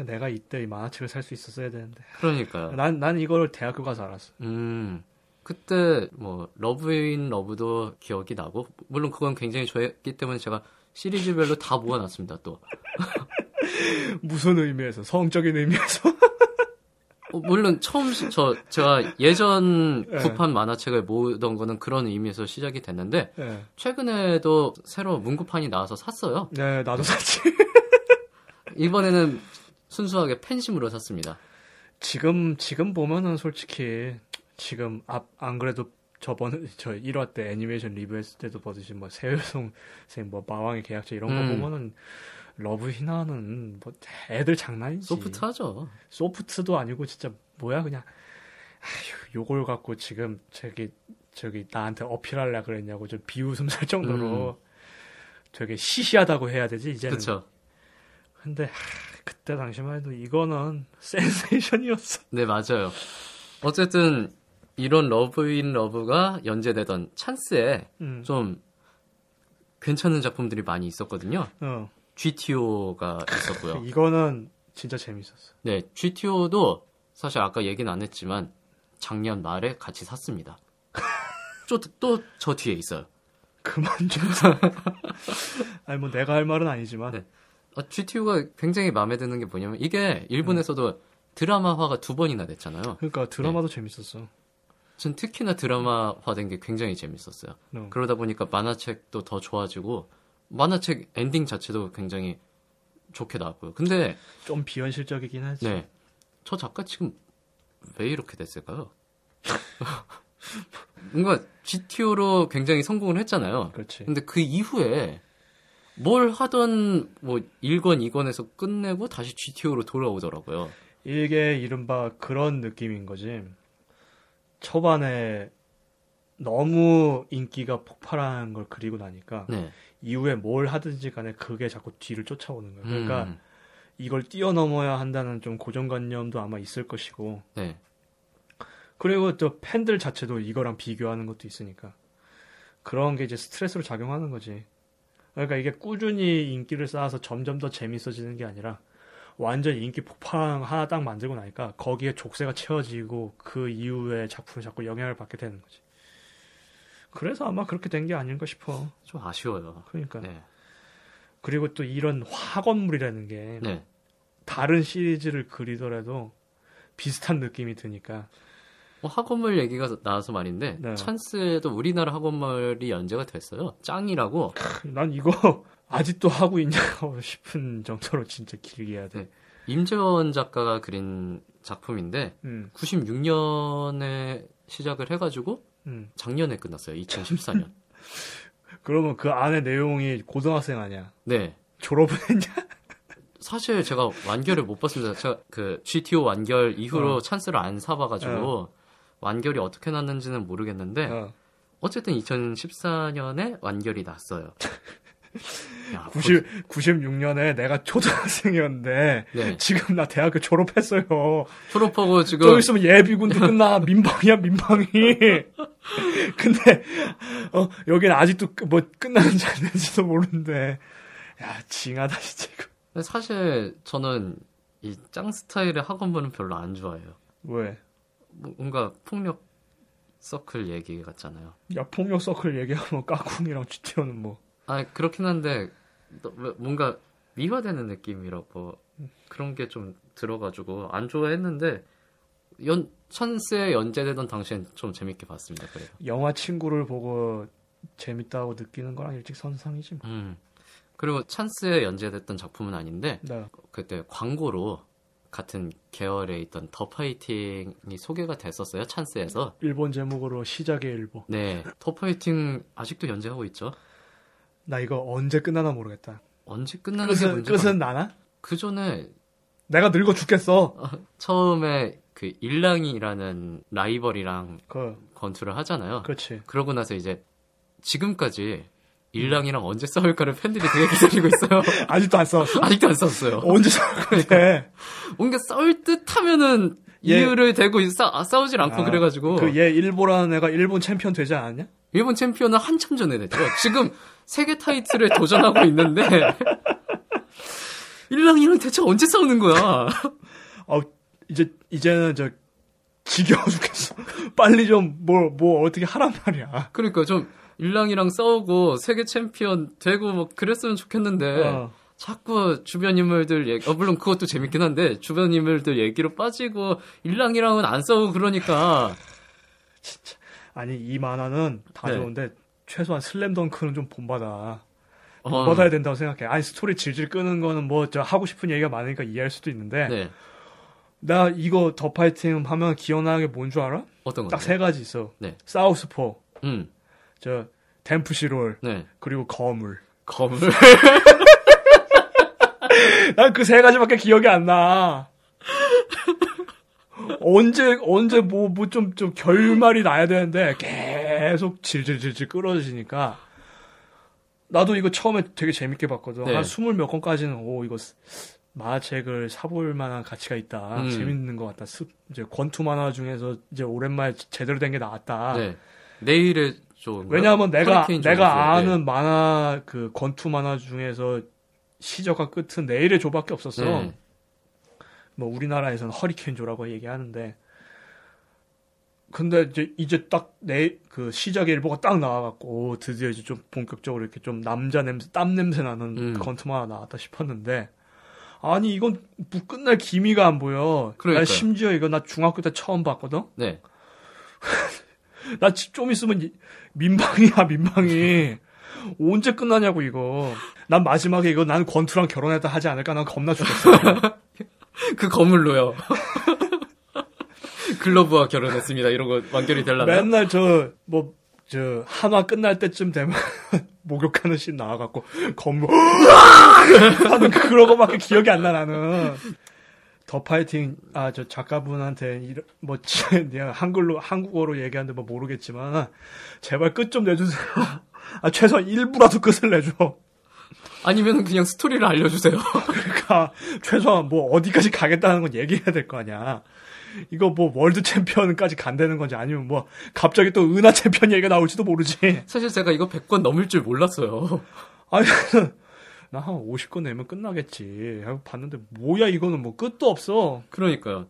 내가 이때 이 만화책을 살 수 있었어야 되는데 그러니까요. 난 난 이걸 대학교 가서 알았어 음. 그때 뭐 러브인 러브도 기억이 나고 물론 그건 굉장히 좋아했기 때문에 제가 시리즈별로 다 모아놨습니다. 또 무슨 의미에서 성적인 의미에서 어, 물론 처음 시- 저 제가 예전 예. 구판 만화책을 모으던 거는 그런 의미에서 시작이 됐는데 네. 최근에도 새로 문구판이 나와서 샀어요. 네 나도 샀지 이번에는 순수하게 팬심으로 샀습니다. 지금 지금 보면은 솔직히 지금 앞 안 그래도 저번에 저 1화 때 애니메이션 리뷰했을 때도 보듯이 뭐 세여성 뭐 마왕의 계약자 이런 거 음. 보면은 러브 히나는 뭐 애들 장난이지. 소프트하죠. 소프트도 아니고 진짜 뭐야 그냥 아휴 요걸 갖고 지금 저기 저기 나한테 어필하려 그랬냐고 좀 비웃음 살 정도로 되게 시시하다고 해야 되지 이제는. 그렇죠. 근데 하, 그때 당시만 해도 이거는 센세이션이었어. 네, 맞아요. 어쨌든 이런 러브 인 러브가 연재되던 찬스에 음. 좀 괜찮은 작품들이 많이 있었거든요. 어. GTO가 있었고요. 이거는 진짜 재밌었어. 네, GTO도 사실 아까 얘기는 안 했지만 작년 말에 같이 샀습니다. 또 저 뒤에 있어요. 그만 좀. 아니 뭐 내가 할 말은 아니지만 네. 아, GTO가 굉장히 마음에 드는 게 뭐냐면 이게 일본에서도 드라마화가 두 번이나 됐잖아요. 그러니까 드라마도 재밌었어. 전 특히나 드라마화된 게 굉장히 재밌었어요. 어. 그러다 보니까 만화책도 더 좋아지고 만화책 엔딩 자체도 굉장히 좋게 나왔고요. 근데 좀 비현실적이긴 하지. 네, 저 작가 지금 왜 이렇게 됐을까요? 뭔가 GTO로 굉장히 성공을 했잖아요. 그렇지. 근데 그 이후에 뭘 하던 뭐 1권, 2권에서 끝내고 다시 GTO로 돌아오더라고요. 이게 이른바 그런 느낌인 거지. 초반에 너무 인기가 폭발한 걸 그리고 나니까 네. 이후에 뭘 하든지 간에 그게 자꾸 뒤를 쫓아오는 거야. 그러니까 음, 이걸 뛰어넘어야 한다는 좀 고정관념도 아마 있을 것이고 네. 그리고 또 팬들 자체도 이거랑 비교하는 것도 있으니까 그런 게 이제 스트레스로 작용하는 거지. 그러니까 이게 꾸준히 인기를 쌓아서 점점 더 재밌어지는 게 아니라 완전 인기 폭발 하나 딱 만들고 나니까 거기에 족쇄가 채워지고 그 이후에 작품이 자꾸 영향을 받게 되는 거지. 그래서 아마 그렇게 된 게 아닌가 싶어. 좀 아쉬워요. 그러니까 네. 그리고 또 이런 화건물이라는 게 네. 다른 시리즈를 그리더라도 비슷한 느낌이 드니까 뭐 학원물 얘기가 나와서 말인데 네. 찬스에도 우리나라 학원물이 연재가 됐어요. 짱이라고. 난 이거 아직도 하고 있냐 싶은 정도로 진짜 길게 해야 돼. 네. 임재원 작가가 그린 작품인데 음, 96년에 시작을 해가지고 음. 작년에 끝났어요. 2014년. 그러면 그 안에 내용이 고등학생 아니야? 네. 졸업을 했냐? 사실 제가 완결을 못 봤습니다. 제가 그 GTO 완결 이후로 어. 찬스를 안 사봐가지고 완결이 어떻게 났는지는 모르겠는데 어. 어쨌든 2014년에 완결이 났어요. 야, 90, 96년에 내가 초등학생이었는데 네. 지금 나 대학교 졸업했어요. 졸업하고 지금 좀 있으면 예비군도 끝나 민방이야 민방이. 근데 어 여기는 아직도 끝- 뭐 끝나는지 안 되는지도 모르는데 야 징하다 진짜 이거. 사실 저는 이 짱 스타일의 학원물은 별로 안 좋아해요. 왜? 뭐- 뭔가 폭력 서클 얘기 같잖아요. 야 폭력 서클 얘기하면 까꿍이랑 GTO는 뭐 아 그렇긴 한데 뭔가 미화되는 느낌이라고 그런 게 좀 들어가지고 안 좋아했는데 연 찬스에 연재되던 당시엔 좀 재밌게 봤습니다. 그래요. 영화 친구를 보고 재밌다고 느끼는 거랑 일직선상이지 뭐. 음. 그리고 찬스에 연재됐던 작품은 아닌데 나 그때 광고로 같은 계열에 있던 더 파이팅이 소개가 됐었어요. 찬스에서. 일본 제목으로 시작의 일보. 네. 더 파이팅 아직도 연재하고 있죠. 나 이거 언제 끝나나 모르겠다. 언제 끝나는 게 끝은 문제가 끝은 나나? 그 전에 내가 늙어 죽겠어. 처음에 그 일랑이라는 라이벌이랑 그 권투를 하잖아요. 그렇지. 그러고 나서 이제 지금까지 일랑이랑 언제 싸울까를 팬들이 되게 기다리고 있어요. 아직도 안 싸웠어? 아직도 안 싸웠어요. 언제 싸울 건데? 뭔가 싸울 듯 하면은 얘- 이유를 대고 싸, 아, 싸우질 않고 그래가지고. 그 얘 일보라는 애가 일본 챔피언 되지 않았냐? 일본 챔피언은 한참 전에 됐죠. 지금 세계 타이틀에 도전하고 있는데 일랑이랑 대체 언제 싸우는 거야? 어 이제 이제는 저 지겨워 죽겠어. 빨리 좀뭐뭐 어떻게 하란 말이야. 그러니까 좀 일랑이랑 싸우고 세계 챔피언 되고 뭐 그랬으면 좋겠는데 어. 자꾸 주변 인물들 얘기, 어, 물론 그것도 재밌긴 한데 주변 인물들 얘기로 빠지고 일랑이랑은 안 싸우고 그러니까 아니 이 만화는 다 네. 좋은데 최소한 슬램덩크는 좀 본받아. 어, 받아야 된다고 생각해. 아니 스토리 질질 끄는 거는 뭐 저 하고 싶은 얘기가 많으니까 이해할 수도 있는데 네 나 이거 더 파이팅 하면 기억나는 게 뭔 줄 알아? 어떤 딱 건데? 세 가지 있어. 네. 사우스포, 음, 저 댐프시롤, 네 그리고 거물. 거물 난 그 세 가지밖에 기억이 안 나. 언제 언제 뭐 뭐 좀 좀 결말이 나야 되는데 계속 질질질질 끌어지니까 나도 이거 처음에 되게 재밌게 봤거든. 네. 한 스물 몇 권까지는 오 이거 스- 만화책을 사볼 만한 가치가 있다. 음. 재밌는 것 같다. 스- 이제 권투 만화 중에서 이제 오랜만에 제대로 된 게 나왔다. 네. 내일의 조 왜냐하면 내가 내가. 아는 네. 만화 그 권투 만화 중에서 시작과 끝은 내일의 조밖에 없었어. 네. 뭐 우리나라에서는 허리케인조라고 얘기하는데 근데 이제 이제 딱 내 그 시작의 일보가 딱 나와갖고 오, 드디어 이제 좀 본격적으로 이렇게 좀 남자 냄새 땀 냄새 나는 음. 권투 만화 나왔다 싶었는데 아니 이건 뭐 끝날 기미가 안 보여. 그러니까요. 나 심지어 이거 나 중학교 때 처음 봤거든. 네. 나 좀 있으면 이- 민방이야 민방이 언제 끝나냐고 이거 난 마지막에 이거 난 권투랑 결혼했다 하지 않을까 난 겁나 죽겠어 그 거물로요. 글러브와 결혼했습니다. 이런 거 완결이 되려나? 맨날 저 뭐 저 한화 끝날 때쯤 되면 목욕하는 씬 나와갖고 건물 하는 그런 거밖에 기억이 안 나 나는 더 파이팅 아 저 작가분한테 이런 뭐 지- 내가 한글로 한국어로 얘기하는데 뭐 모르겠지만 제발 끝 좀 내주세요 아 최소한 일부라도 끝을 내줘 아니면 그냥 스토리를 알려주세요. 그러니까 최소한 뭐 어디까지 가겠다는 건 얘기해야 될 거 아니야. 이거 뭐 world 챔피언까지 간다는 건지 아니면 뭐 갑자기 또 은하 챔피언 얘기가 나올지도 모르지. 사실 제가 이거 100권 넘을 줄 몰랐어요. 아니 나 한 50권 내면 끝나겠지. 하고 봤는데 뭐야 이거는 뭐 끝도 없어. 그러니까요.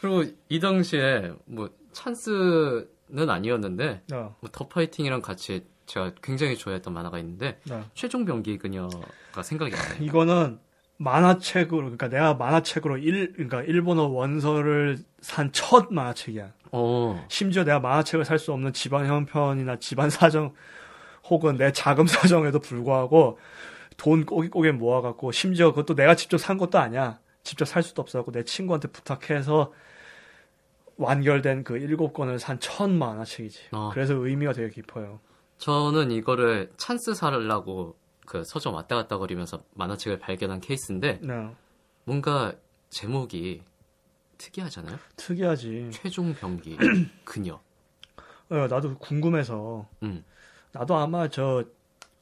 그리고 이 당시에 뭐 찬스는 아니었는데 야, 뭐더 파이팅이랑 같이 제가 굉장히 좋아했던 만화가 있는데 야. 최종 병기 그녀가 생각이 나요. 이거는 만화책으로 그러니까 내가 만화책으로 일 그러니까 일본어 원서를 산 첫 만화책이야. 어, 심지어 내가 만화책을 살 수 없는 집안 형편이나 집안 사정 혹은 내 자금 사정에도 불구하고 돈 꼬깃꼬깃 모아갖고 심지어 그것도 내가 직접 산 것도 아니야. 직접 살 수도 없어갖고 내 친구한테 부탁해서 완결된 그 일곱 권을 산 첫 만화책이지. 어. 그래서 의미가 되게 깊어요. 저는 이거를 찬스 사려고 그 서점 왔다 갔다 거리면서 만화책을 발견한 케이스인데 네. 뭔가 제목이 특이하잖아요. 특이하지. 최종 병기 그녀. 어, 나도 궁금해서 음. 나도 아마 저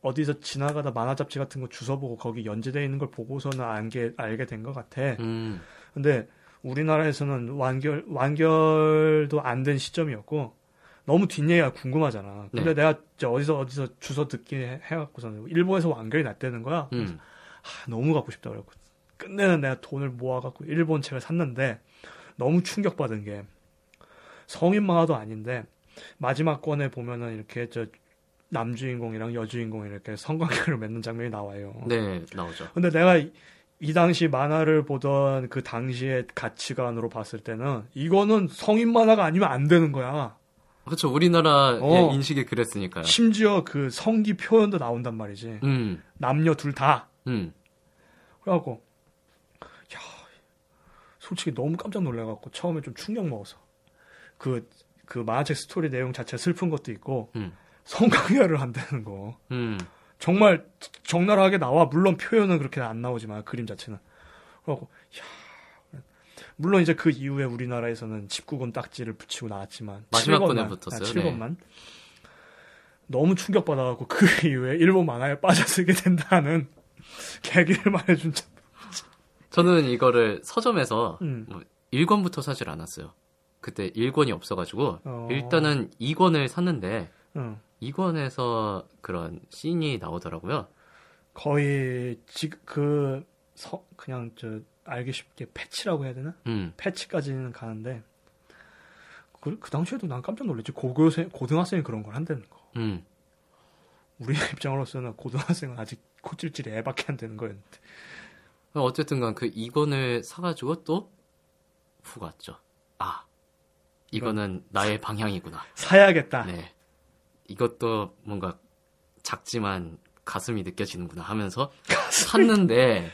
어디서 지나가다 만화 잡지 같은 거 주워 보고 거기 연재되어 있는 걸 보고서는 알게 알게 된 것 같아. 음. 근데 우리나라에서는 완결 완결도 안 된 시점이었고 너무 뒷얘기가 궁금하잖아. 근데 네. 내가 저 어디서 어디서 주워 듣기 해- 해갖고서는 일본에서 완결이 났다는 거야. 음. 하, 너무 갖고 싶다 그래고 끝내는 내가 돈을 모아갖고 일본 책을 샀는데 너무 충격받은 게 성인 만화도 아닌데 마지막 권에 보면은 이렇게 저 남주인공이랑 여주인공이 이렇게 성관계를 맺는 장면이 나와요. 네, 나오죠. 근데 내가 이, 이 당시 만화를 보던 그 당시의 가치관으로 봤을 때는 이거는 성인 만화가 아니면 안 되는 거야. 그렇죠. 우리나라의 어. 인식이 그랬으니까요. 심지어 그 성기 표현도 나온단 말이지. 음. 남녀 둘 다. 음. 그래갖고 야 솔직히 너무 깜짝 놀래갖고 처음에 좀 충격 먹었어. 그, 그 만화책 스토리 내용 자체가 슬픈 것도 있고 음. 성관계를 한다는 거. 음. 정말 적나라하게 나와. 물론 표현은 그렇게 안 나오지만 그림 자체는. 그래갖고 야 물론 이제 그 이후에 우리나라에서는 19금 딱지를 붙이고 나왔지만 마지막 7권만, 권에 붙었어요. 아, 7권만. 너무 충격받아갖고 그 이후에 일본 만화에 빠져쓰게 된다는 계기를 말해준 참. 저는 이거를 서점에서 음. 뭐 1권부터 사질 않았어요. 그때 1권이 없어가지고 어. 일단은 2권을 샀는데 응. 2권에서 그런 씬이 나오더라고요. 거의 지금 그 서, 그냥 저 알기 쉽게 패치라고 해야 되나? 음. 패치까지는 가는데 그, 그 당시에도 난 깜짝 놀랐지 고교생 고등학생이 그런 걸 한다는 거. 음. 우리 입장으로서는 고등학생은 아직 코찔찔이 애밖에 안 되는 거였는데. 어쨌든 간그 2권을 사가지고 또훅 왔죠. 아, 이거는 나의 방향이구나. 사야겠다. 네. 이것도 뭔가 작지만 가슴이 느껴지는구나 하면서 샀는데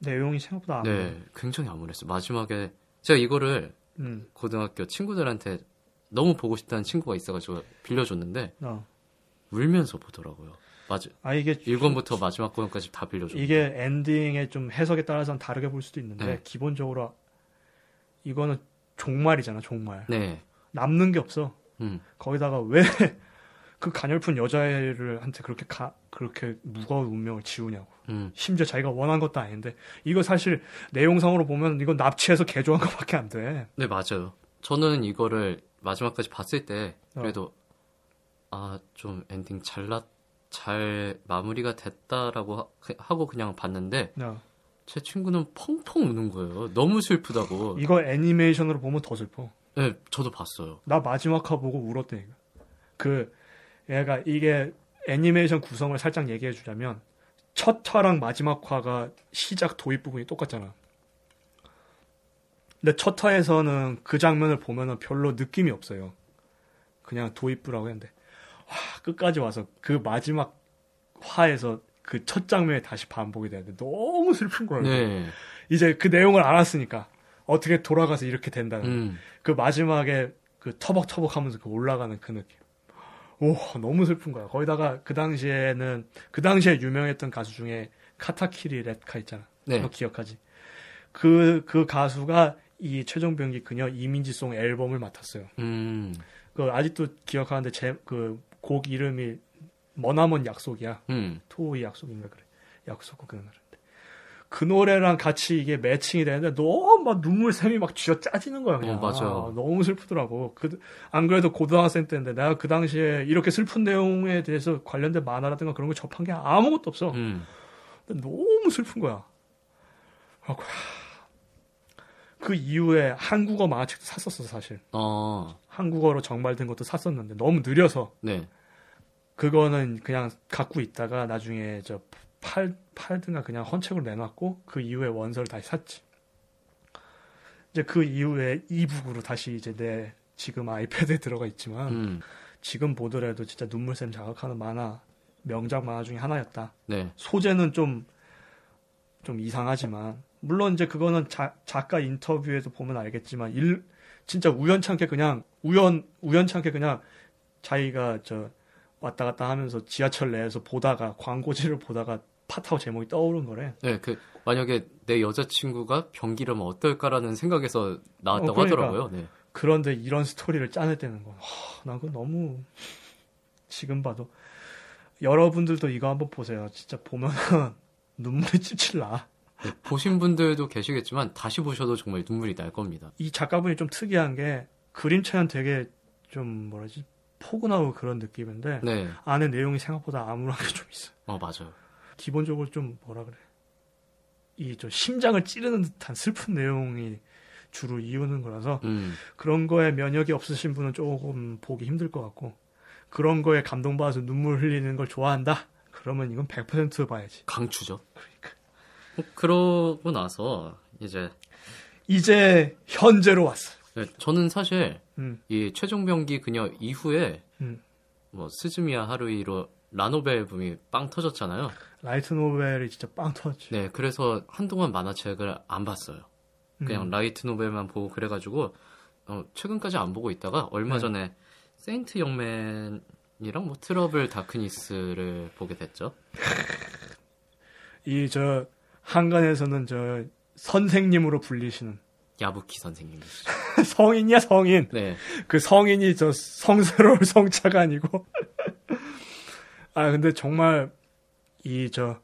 내용이 생각보다 안 네, 굉장히 암울했어요. 마지막에 제가 이거를 음. 고등학교 친구들한테 너무 보고 싶다는 친구가 있어가지고 빌려줬는데 어. 울면서 보더라고요. 맞아. 아 이게 1권부터 마지막 권까지 다 빌려줘. 이게 엔딩의 좀 해석에 따라서는 다르게 볼 수도 있는데 네. 기본적으로 이거는 종말이잖아 종말 네. 남는 게 없어 음. 거기다가 왜 그 가냘픈 여자애를 한테 그렇게 가, 그렇게 무거운 운명을 지우냐고 음. 심지어 자기가 원한 것도 아닌데 이거 사실 내용상으로 보면 이건 납치해서 개조한 것밖에 안 돼. 네, 맞아요. 저는 이거를 마지막까지 봤을 때 어. 그래도 아, 좀 엔딩 잘났 잘 마무리가 됐다라고 하- 하고 그냥 봤는데 야, 제 친구는 펑펑 우는 거예요. 너무 슬프다고. 이거 애니메이션으로 보면 더 슬퍼. 네, 저도 봤어요. 나 마지막 화 보고 울었대. 이거. 그 얘가 이게 애니메이션 구성을 살짝 얘기해 주자면 첫 화랑 마지막 화가 시작 도입 부분이 똑같잖아. 근데 첫 화에서는 그 장면을 보면은 별로 느낌이 없어요. 그냥 도입부라고 했는데 와 끝까지 와서 그 마지막 화에서 그 첫 장면이 다시 반복이 되는데 너무 슬픈 거예요. 네. 이제 그 내용을 알았으니까 어떻게 돌아가서 이렇게 된다는 음. 그 마지막에 그 터벅터벅 하면서 그 올라가는 그 느낌. 오, 너무 슬픈 거야. 거기다가 그 당시에는, 그 당시에 유명했던 가수 중에 카타키리 레카 있잖아. 네. 너 기억하지? 그, 그 가수가 이 최종병기 그녀 이민지송 앨범을 맡았어요. 음. 그 아직도 기억하는데 제, 그 곡 이름이 머나먼 약속이야. 음. 토의 약속인가 그래. 약속과 그 노래인데. 그 노래랑 같이 이게 매칭이 되는데 너무 막 눈물 샘이 막 쥐어 짜지는 거야 그냥. 어, 맞아요. 너무 슬프더라고. 그, 안 그래도 고등학생 때인데 내가 그 당시에 이렇게 슬픈 내용에 대해서 관련된 만화라든가 그런 거 접한 게 아무것도 없어. 음. 근데 너무 슬픈 거야. 그래갖고 그 이후에 한국어 만화책도 샀었어 사실. 어. 한국어로 정발된 것도 샀었는데 너무 느려서 네. 그거는 그냥 갖고 있다가 나중에 저 팔, 팔든가 그냥 헌책으로 내놨고 그 이후에 원서를 다시 샀지. 이제 그 이후에 이북으로 다시 이제 내 지금 아이패드에 들어가 있지만 음. 지금 보더라도 진짜 눈물샘 자극하는 만화 명작 만화 중에 하나였다. 네. 소재는 좀, 좀 이상하지만, 물론 이제 그거는 자- 작가 인터뷰에서 보면 알겠지만, 일, 진짜 우연찮게 그냥, 우연, 우연찮게 그냥 자기가 저 왔다 갔다 하면서 지하철 내에서 보다가, 광고지를 보다가 파타고 제목이 떠오른 거래. 네, 그 만약에 내 여자친구가 병기라면 어떨까라는 생각에서 나왔다고 어, 그러니까. 하더라고요. 네. 그런데 이런 스토리를 짜냈다는 거. 하, 나 그거 너무, 지금 봐도. 여러분들도 이거 한번 보세요. 진짜 보면은 눈물이 찔찔 나. 네, 보신 분들도 계시겠지만 다시 보셔도 정말 눈물이 날 겁니다. 이 작가분이 좀 특이한 게 그림체는 되게 좀 뭐라지 포근하고 그런 느낌인데 네. 안에 내용이 생각보다 암울하게 좀 있어. 어, 맞아요. 기본적으로 좀 뭐라 그래 이 좀 심장을 찌르는 듯한 슬픈 내용이 주로 이유는 거라서 음. 그런 거에 면역이 없으신 분은 조금 보기 힘들 것 같고 그런 거에 감동받아서 눈물 흘리는 걸 좋아한다. 그러면 이건 100% 봐야지. 강추죠. 어, 그러고 나서 이제 이제 현재로 왔어. 네, 저는 사실 음. 이 최종병기 그녀 이후에 음. 뭐 스즈미야 하루이로 라노벨 붐이 빵 터졌잖아요. light novel이 진짜 빵 터졌지. 네, 그래서 한동안 만화책을 안 봤어요. 그냥 음. light novel만 보고 그래가지고 어, 최근까지 안 보고 있다가 얼마 네. 전에 세인트 영맨이랑 뭐 트러블 다크니스를 보게 됐죠. 이 저 한간에서는 저 선생님으로 불리시는 야부키 선생님. 성인이야 성인. 네, 그 성인이 저 성스러울 성차가 아니고. 아 근데 정말 이 저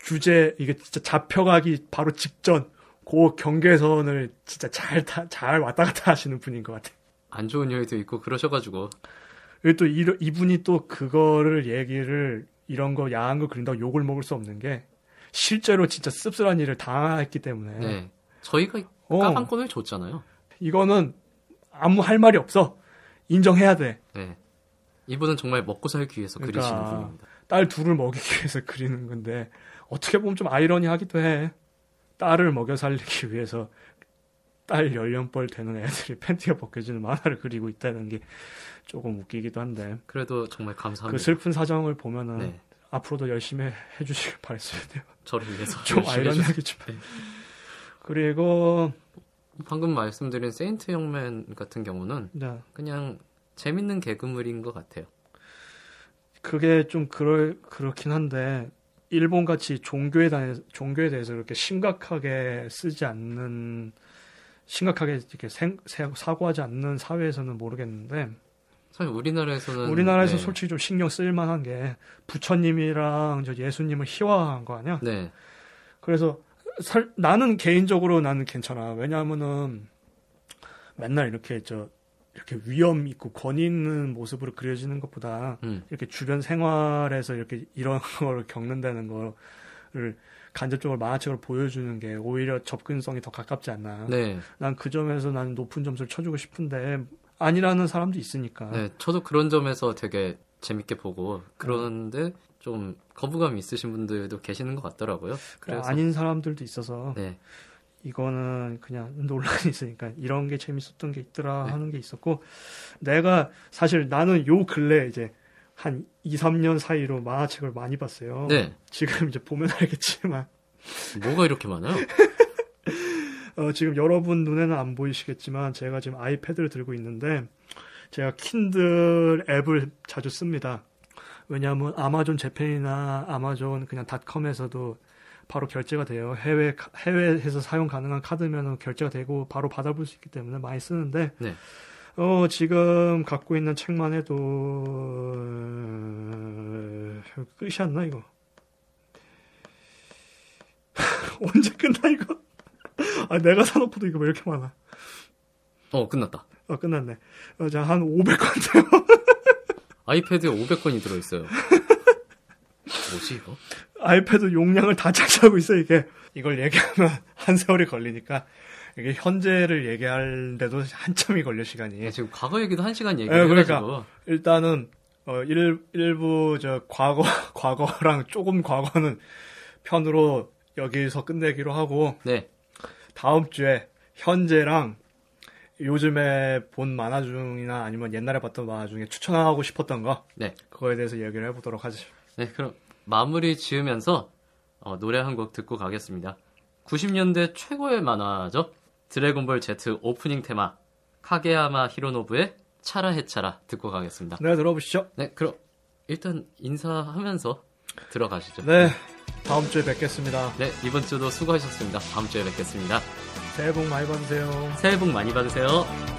규제 이게 진짜 잡혀가기 바로 직전 그 경계선을 진짜 잘 타, 잘 왔다 갔다 하시는 분인 것 같아. 안 좋은 일도 있고 그러셔가지고 그리고 또 이, 이분이 또 그거를 얘기를 이런 거 야한 거 그린다고 욕을 먹을 수 없는 게 실제로 진짜 씁쓸한 일을 당했기 때문에 네 저희가 어. 까방권을 줬잖아요. 이거는 아무 할 말이 없어 인정해야 돼. 네, 이분은 정말 먹고 살기 위해서 그러니까. 그리시는 분입니다. 딸 둘을 먹이기 위해서 그리는 건데 어떻게 보면 좀 아이러니하기도 해. 딸을 먹여 살리기 위해서 딸 연령벌 되는 애들이 팬티가 벗겨지는 만화를 그리고 있다는 게 조금 웃기기도 한데 그래도 정말 그 감사합니다. 슬픈 사정을 보면은 네, 앞으로도 열심히 해주시길 바랬어야 돼요. 저를 위해서 좀. 아이러니하겠지만 그리고 방금 말씀드린 세인트 영맨 같은 경우는 네, 그냥 재밌는 개그물인 것 같아요. 그게 좀 그럴 그렇긴 한데 일본 같이 종교에 대해 종교에 대해서 이렇게 심각하게 쓰지 않는 심각하게 이렇게 생, 세- 사고하지 않는 사회에서는 모르겠는데 사실 우리나라에서는 우리나라에서 네. 솔직히 좀 신경 쓸 만한 게 부처님이랑 저 예수님을 희화화한 거 아니야? 네. 그래서 살- 나는 개인적으로 나는 괜찮아. 왜냐하면은 맨날 이렇게 저 이렇게 위험 있고 권위 있는 모습으로 그려지는 것보다 음. 이렇게 주변 생활에서 이렇게 이런 걸 겪는다는 거를 간접적으로 만화책으로 보여주는 게 오히려 접근성이 더 가깝지 않나. 네. 난 그 점에서 나는 높은 점수를 쳐주고 싶은데 아니라는 사람도 있으니까. 네. 저도 그런 점에서 되게 재밌게 보고 그런데 좀 거부감이 있으신 분들도 계시는 것 같더라고요. 그래, 아닌 사람들도 있어서 네. 이거는 그냥 논란이 있으니까 이런 게 재밌었던 게 있더라 네. 하는 게 있었고 내가 사실 나는 요 근래 이제 한 2, 3년 사이로 만화책을 많이 봤어요. 네. 지금 이제 보면 알겠지만 뭐가 이렇게 많아요? 어, 지금 여러분 눈에는 안 보이시겠지만 제가 지금 아이패드를 들고 있는데 제가 킨들 앱을 자주 씁니다. 왜냐하면 아마존 재팬이나 아마존 그냥 닷컴에서도 바로 결제가 돼요. 해외 해외에서 사용 가능한 카드면 결제가 되고 바로 받아볼 수 있기 때문에 많이 쓰는데 네. 어 지금 갖고 있는 책만 해도 어, 끝이 안 나 이거 언제 끝나 이거 아 내가 사놓고도 이거 왜 이렇게 많아 어, 끝났다. 어 끝났네 어, 자한 500권 돼요 아이패드에 500건이 들어있어요. 뭐지, 이거? 아이패드 용량을 다 차지하고 있어 이게 이걸 얘기하면 한 세월이 걸리니까 이게 현재를 얘기하는데도 한참이 걸려 시간이 예, 지금 과거 얘기도 한 시간 예, 얘기를 그러니까. 해가지고. 일단은 어, 일, 일부 저 과거 과거랑 조금 과거는 편으로 여기서 끝내기로 하고 네. 다음 주에 현재랑 요즘에 본 만화 중이나 아니면 옛날에 봤던 만화 중에 추천하고 싶었던 거 네. 그거에 대해서 얘기를 해보도록 하죠. 네, 그럼 마무리 지으면서 어, 노래 한 곡 듣고 가겠습니다. 90년대 최고의 만화죠. 드래곤볼 Z 오프닝 테마 카게야마 히로노부의 차라 해차라 듣고 가겠습니다. 네 들어보시죠. 네, 그럼 일단 인사하면서 들어가시죠. 네 다음 주에 뵙겠습니다. 네, 이번 주도 수고하셨습니다. 다음 주에 뵙겠습니다. 새해 복 많이 받으세요. 새해 복 많이 받으세요.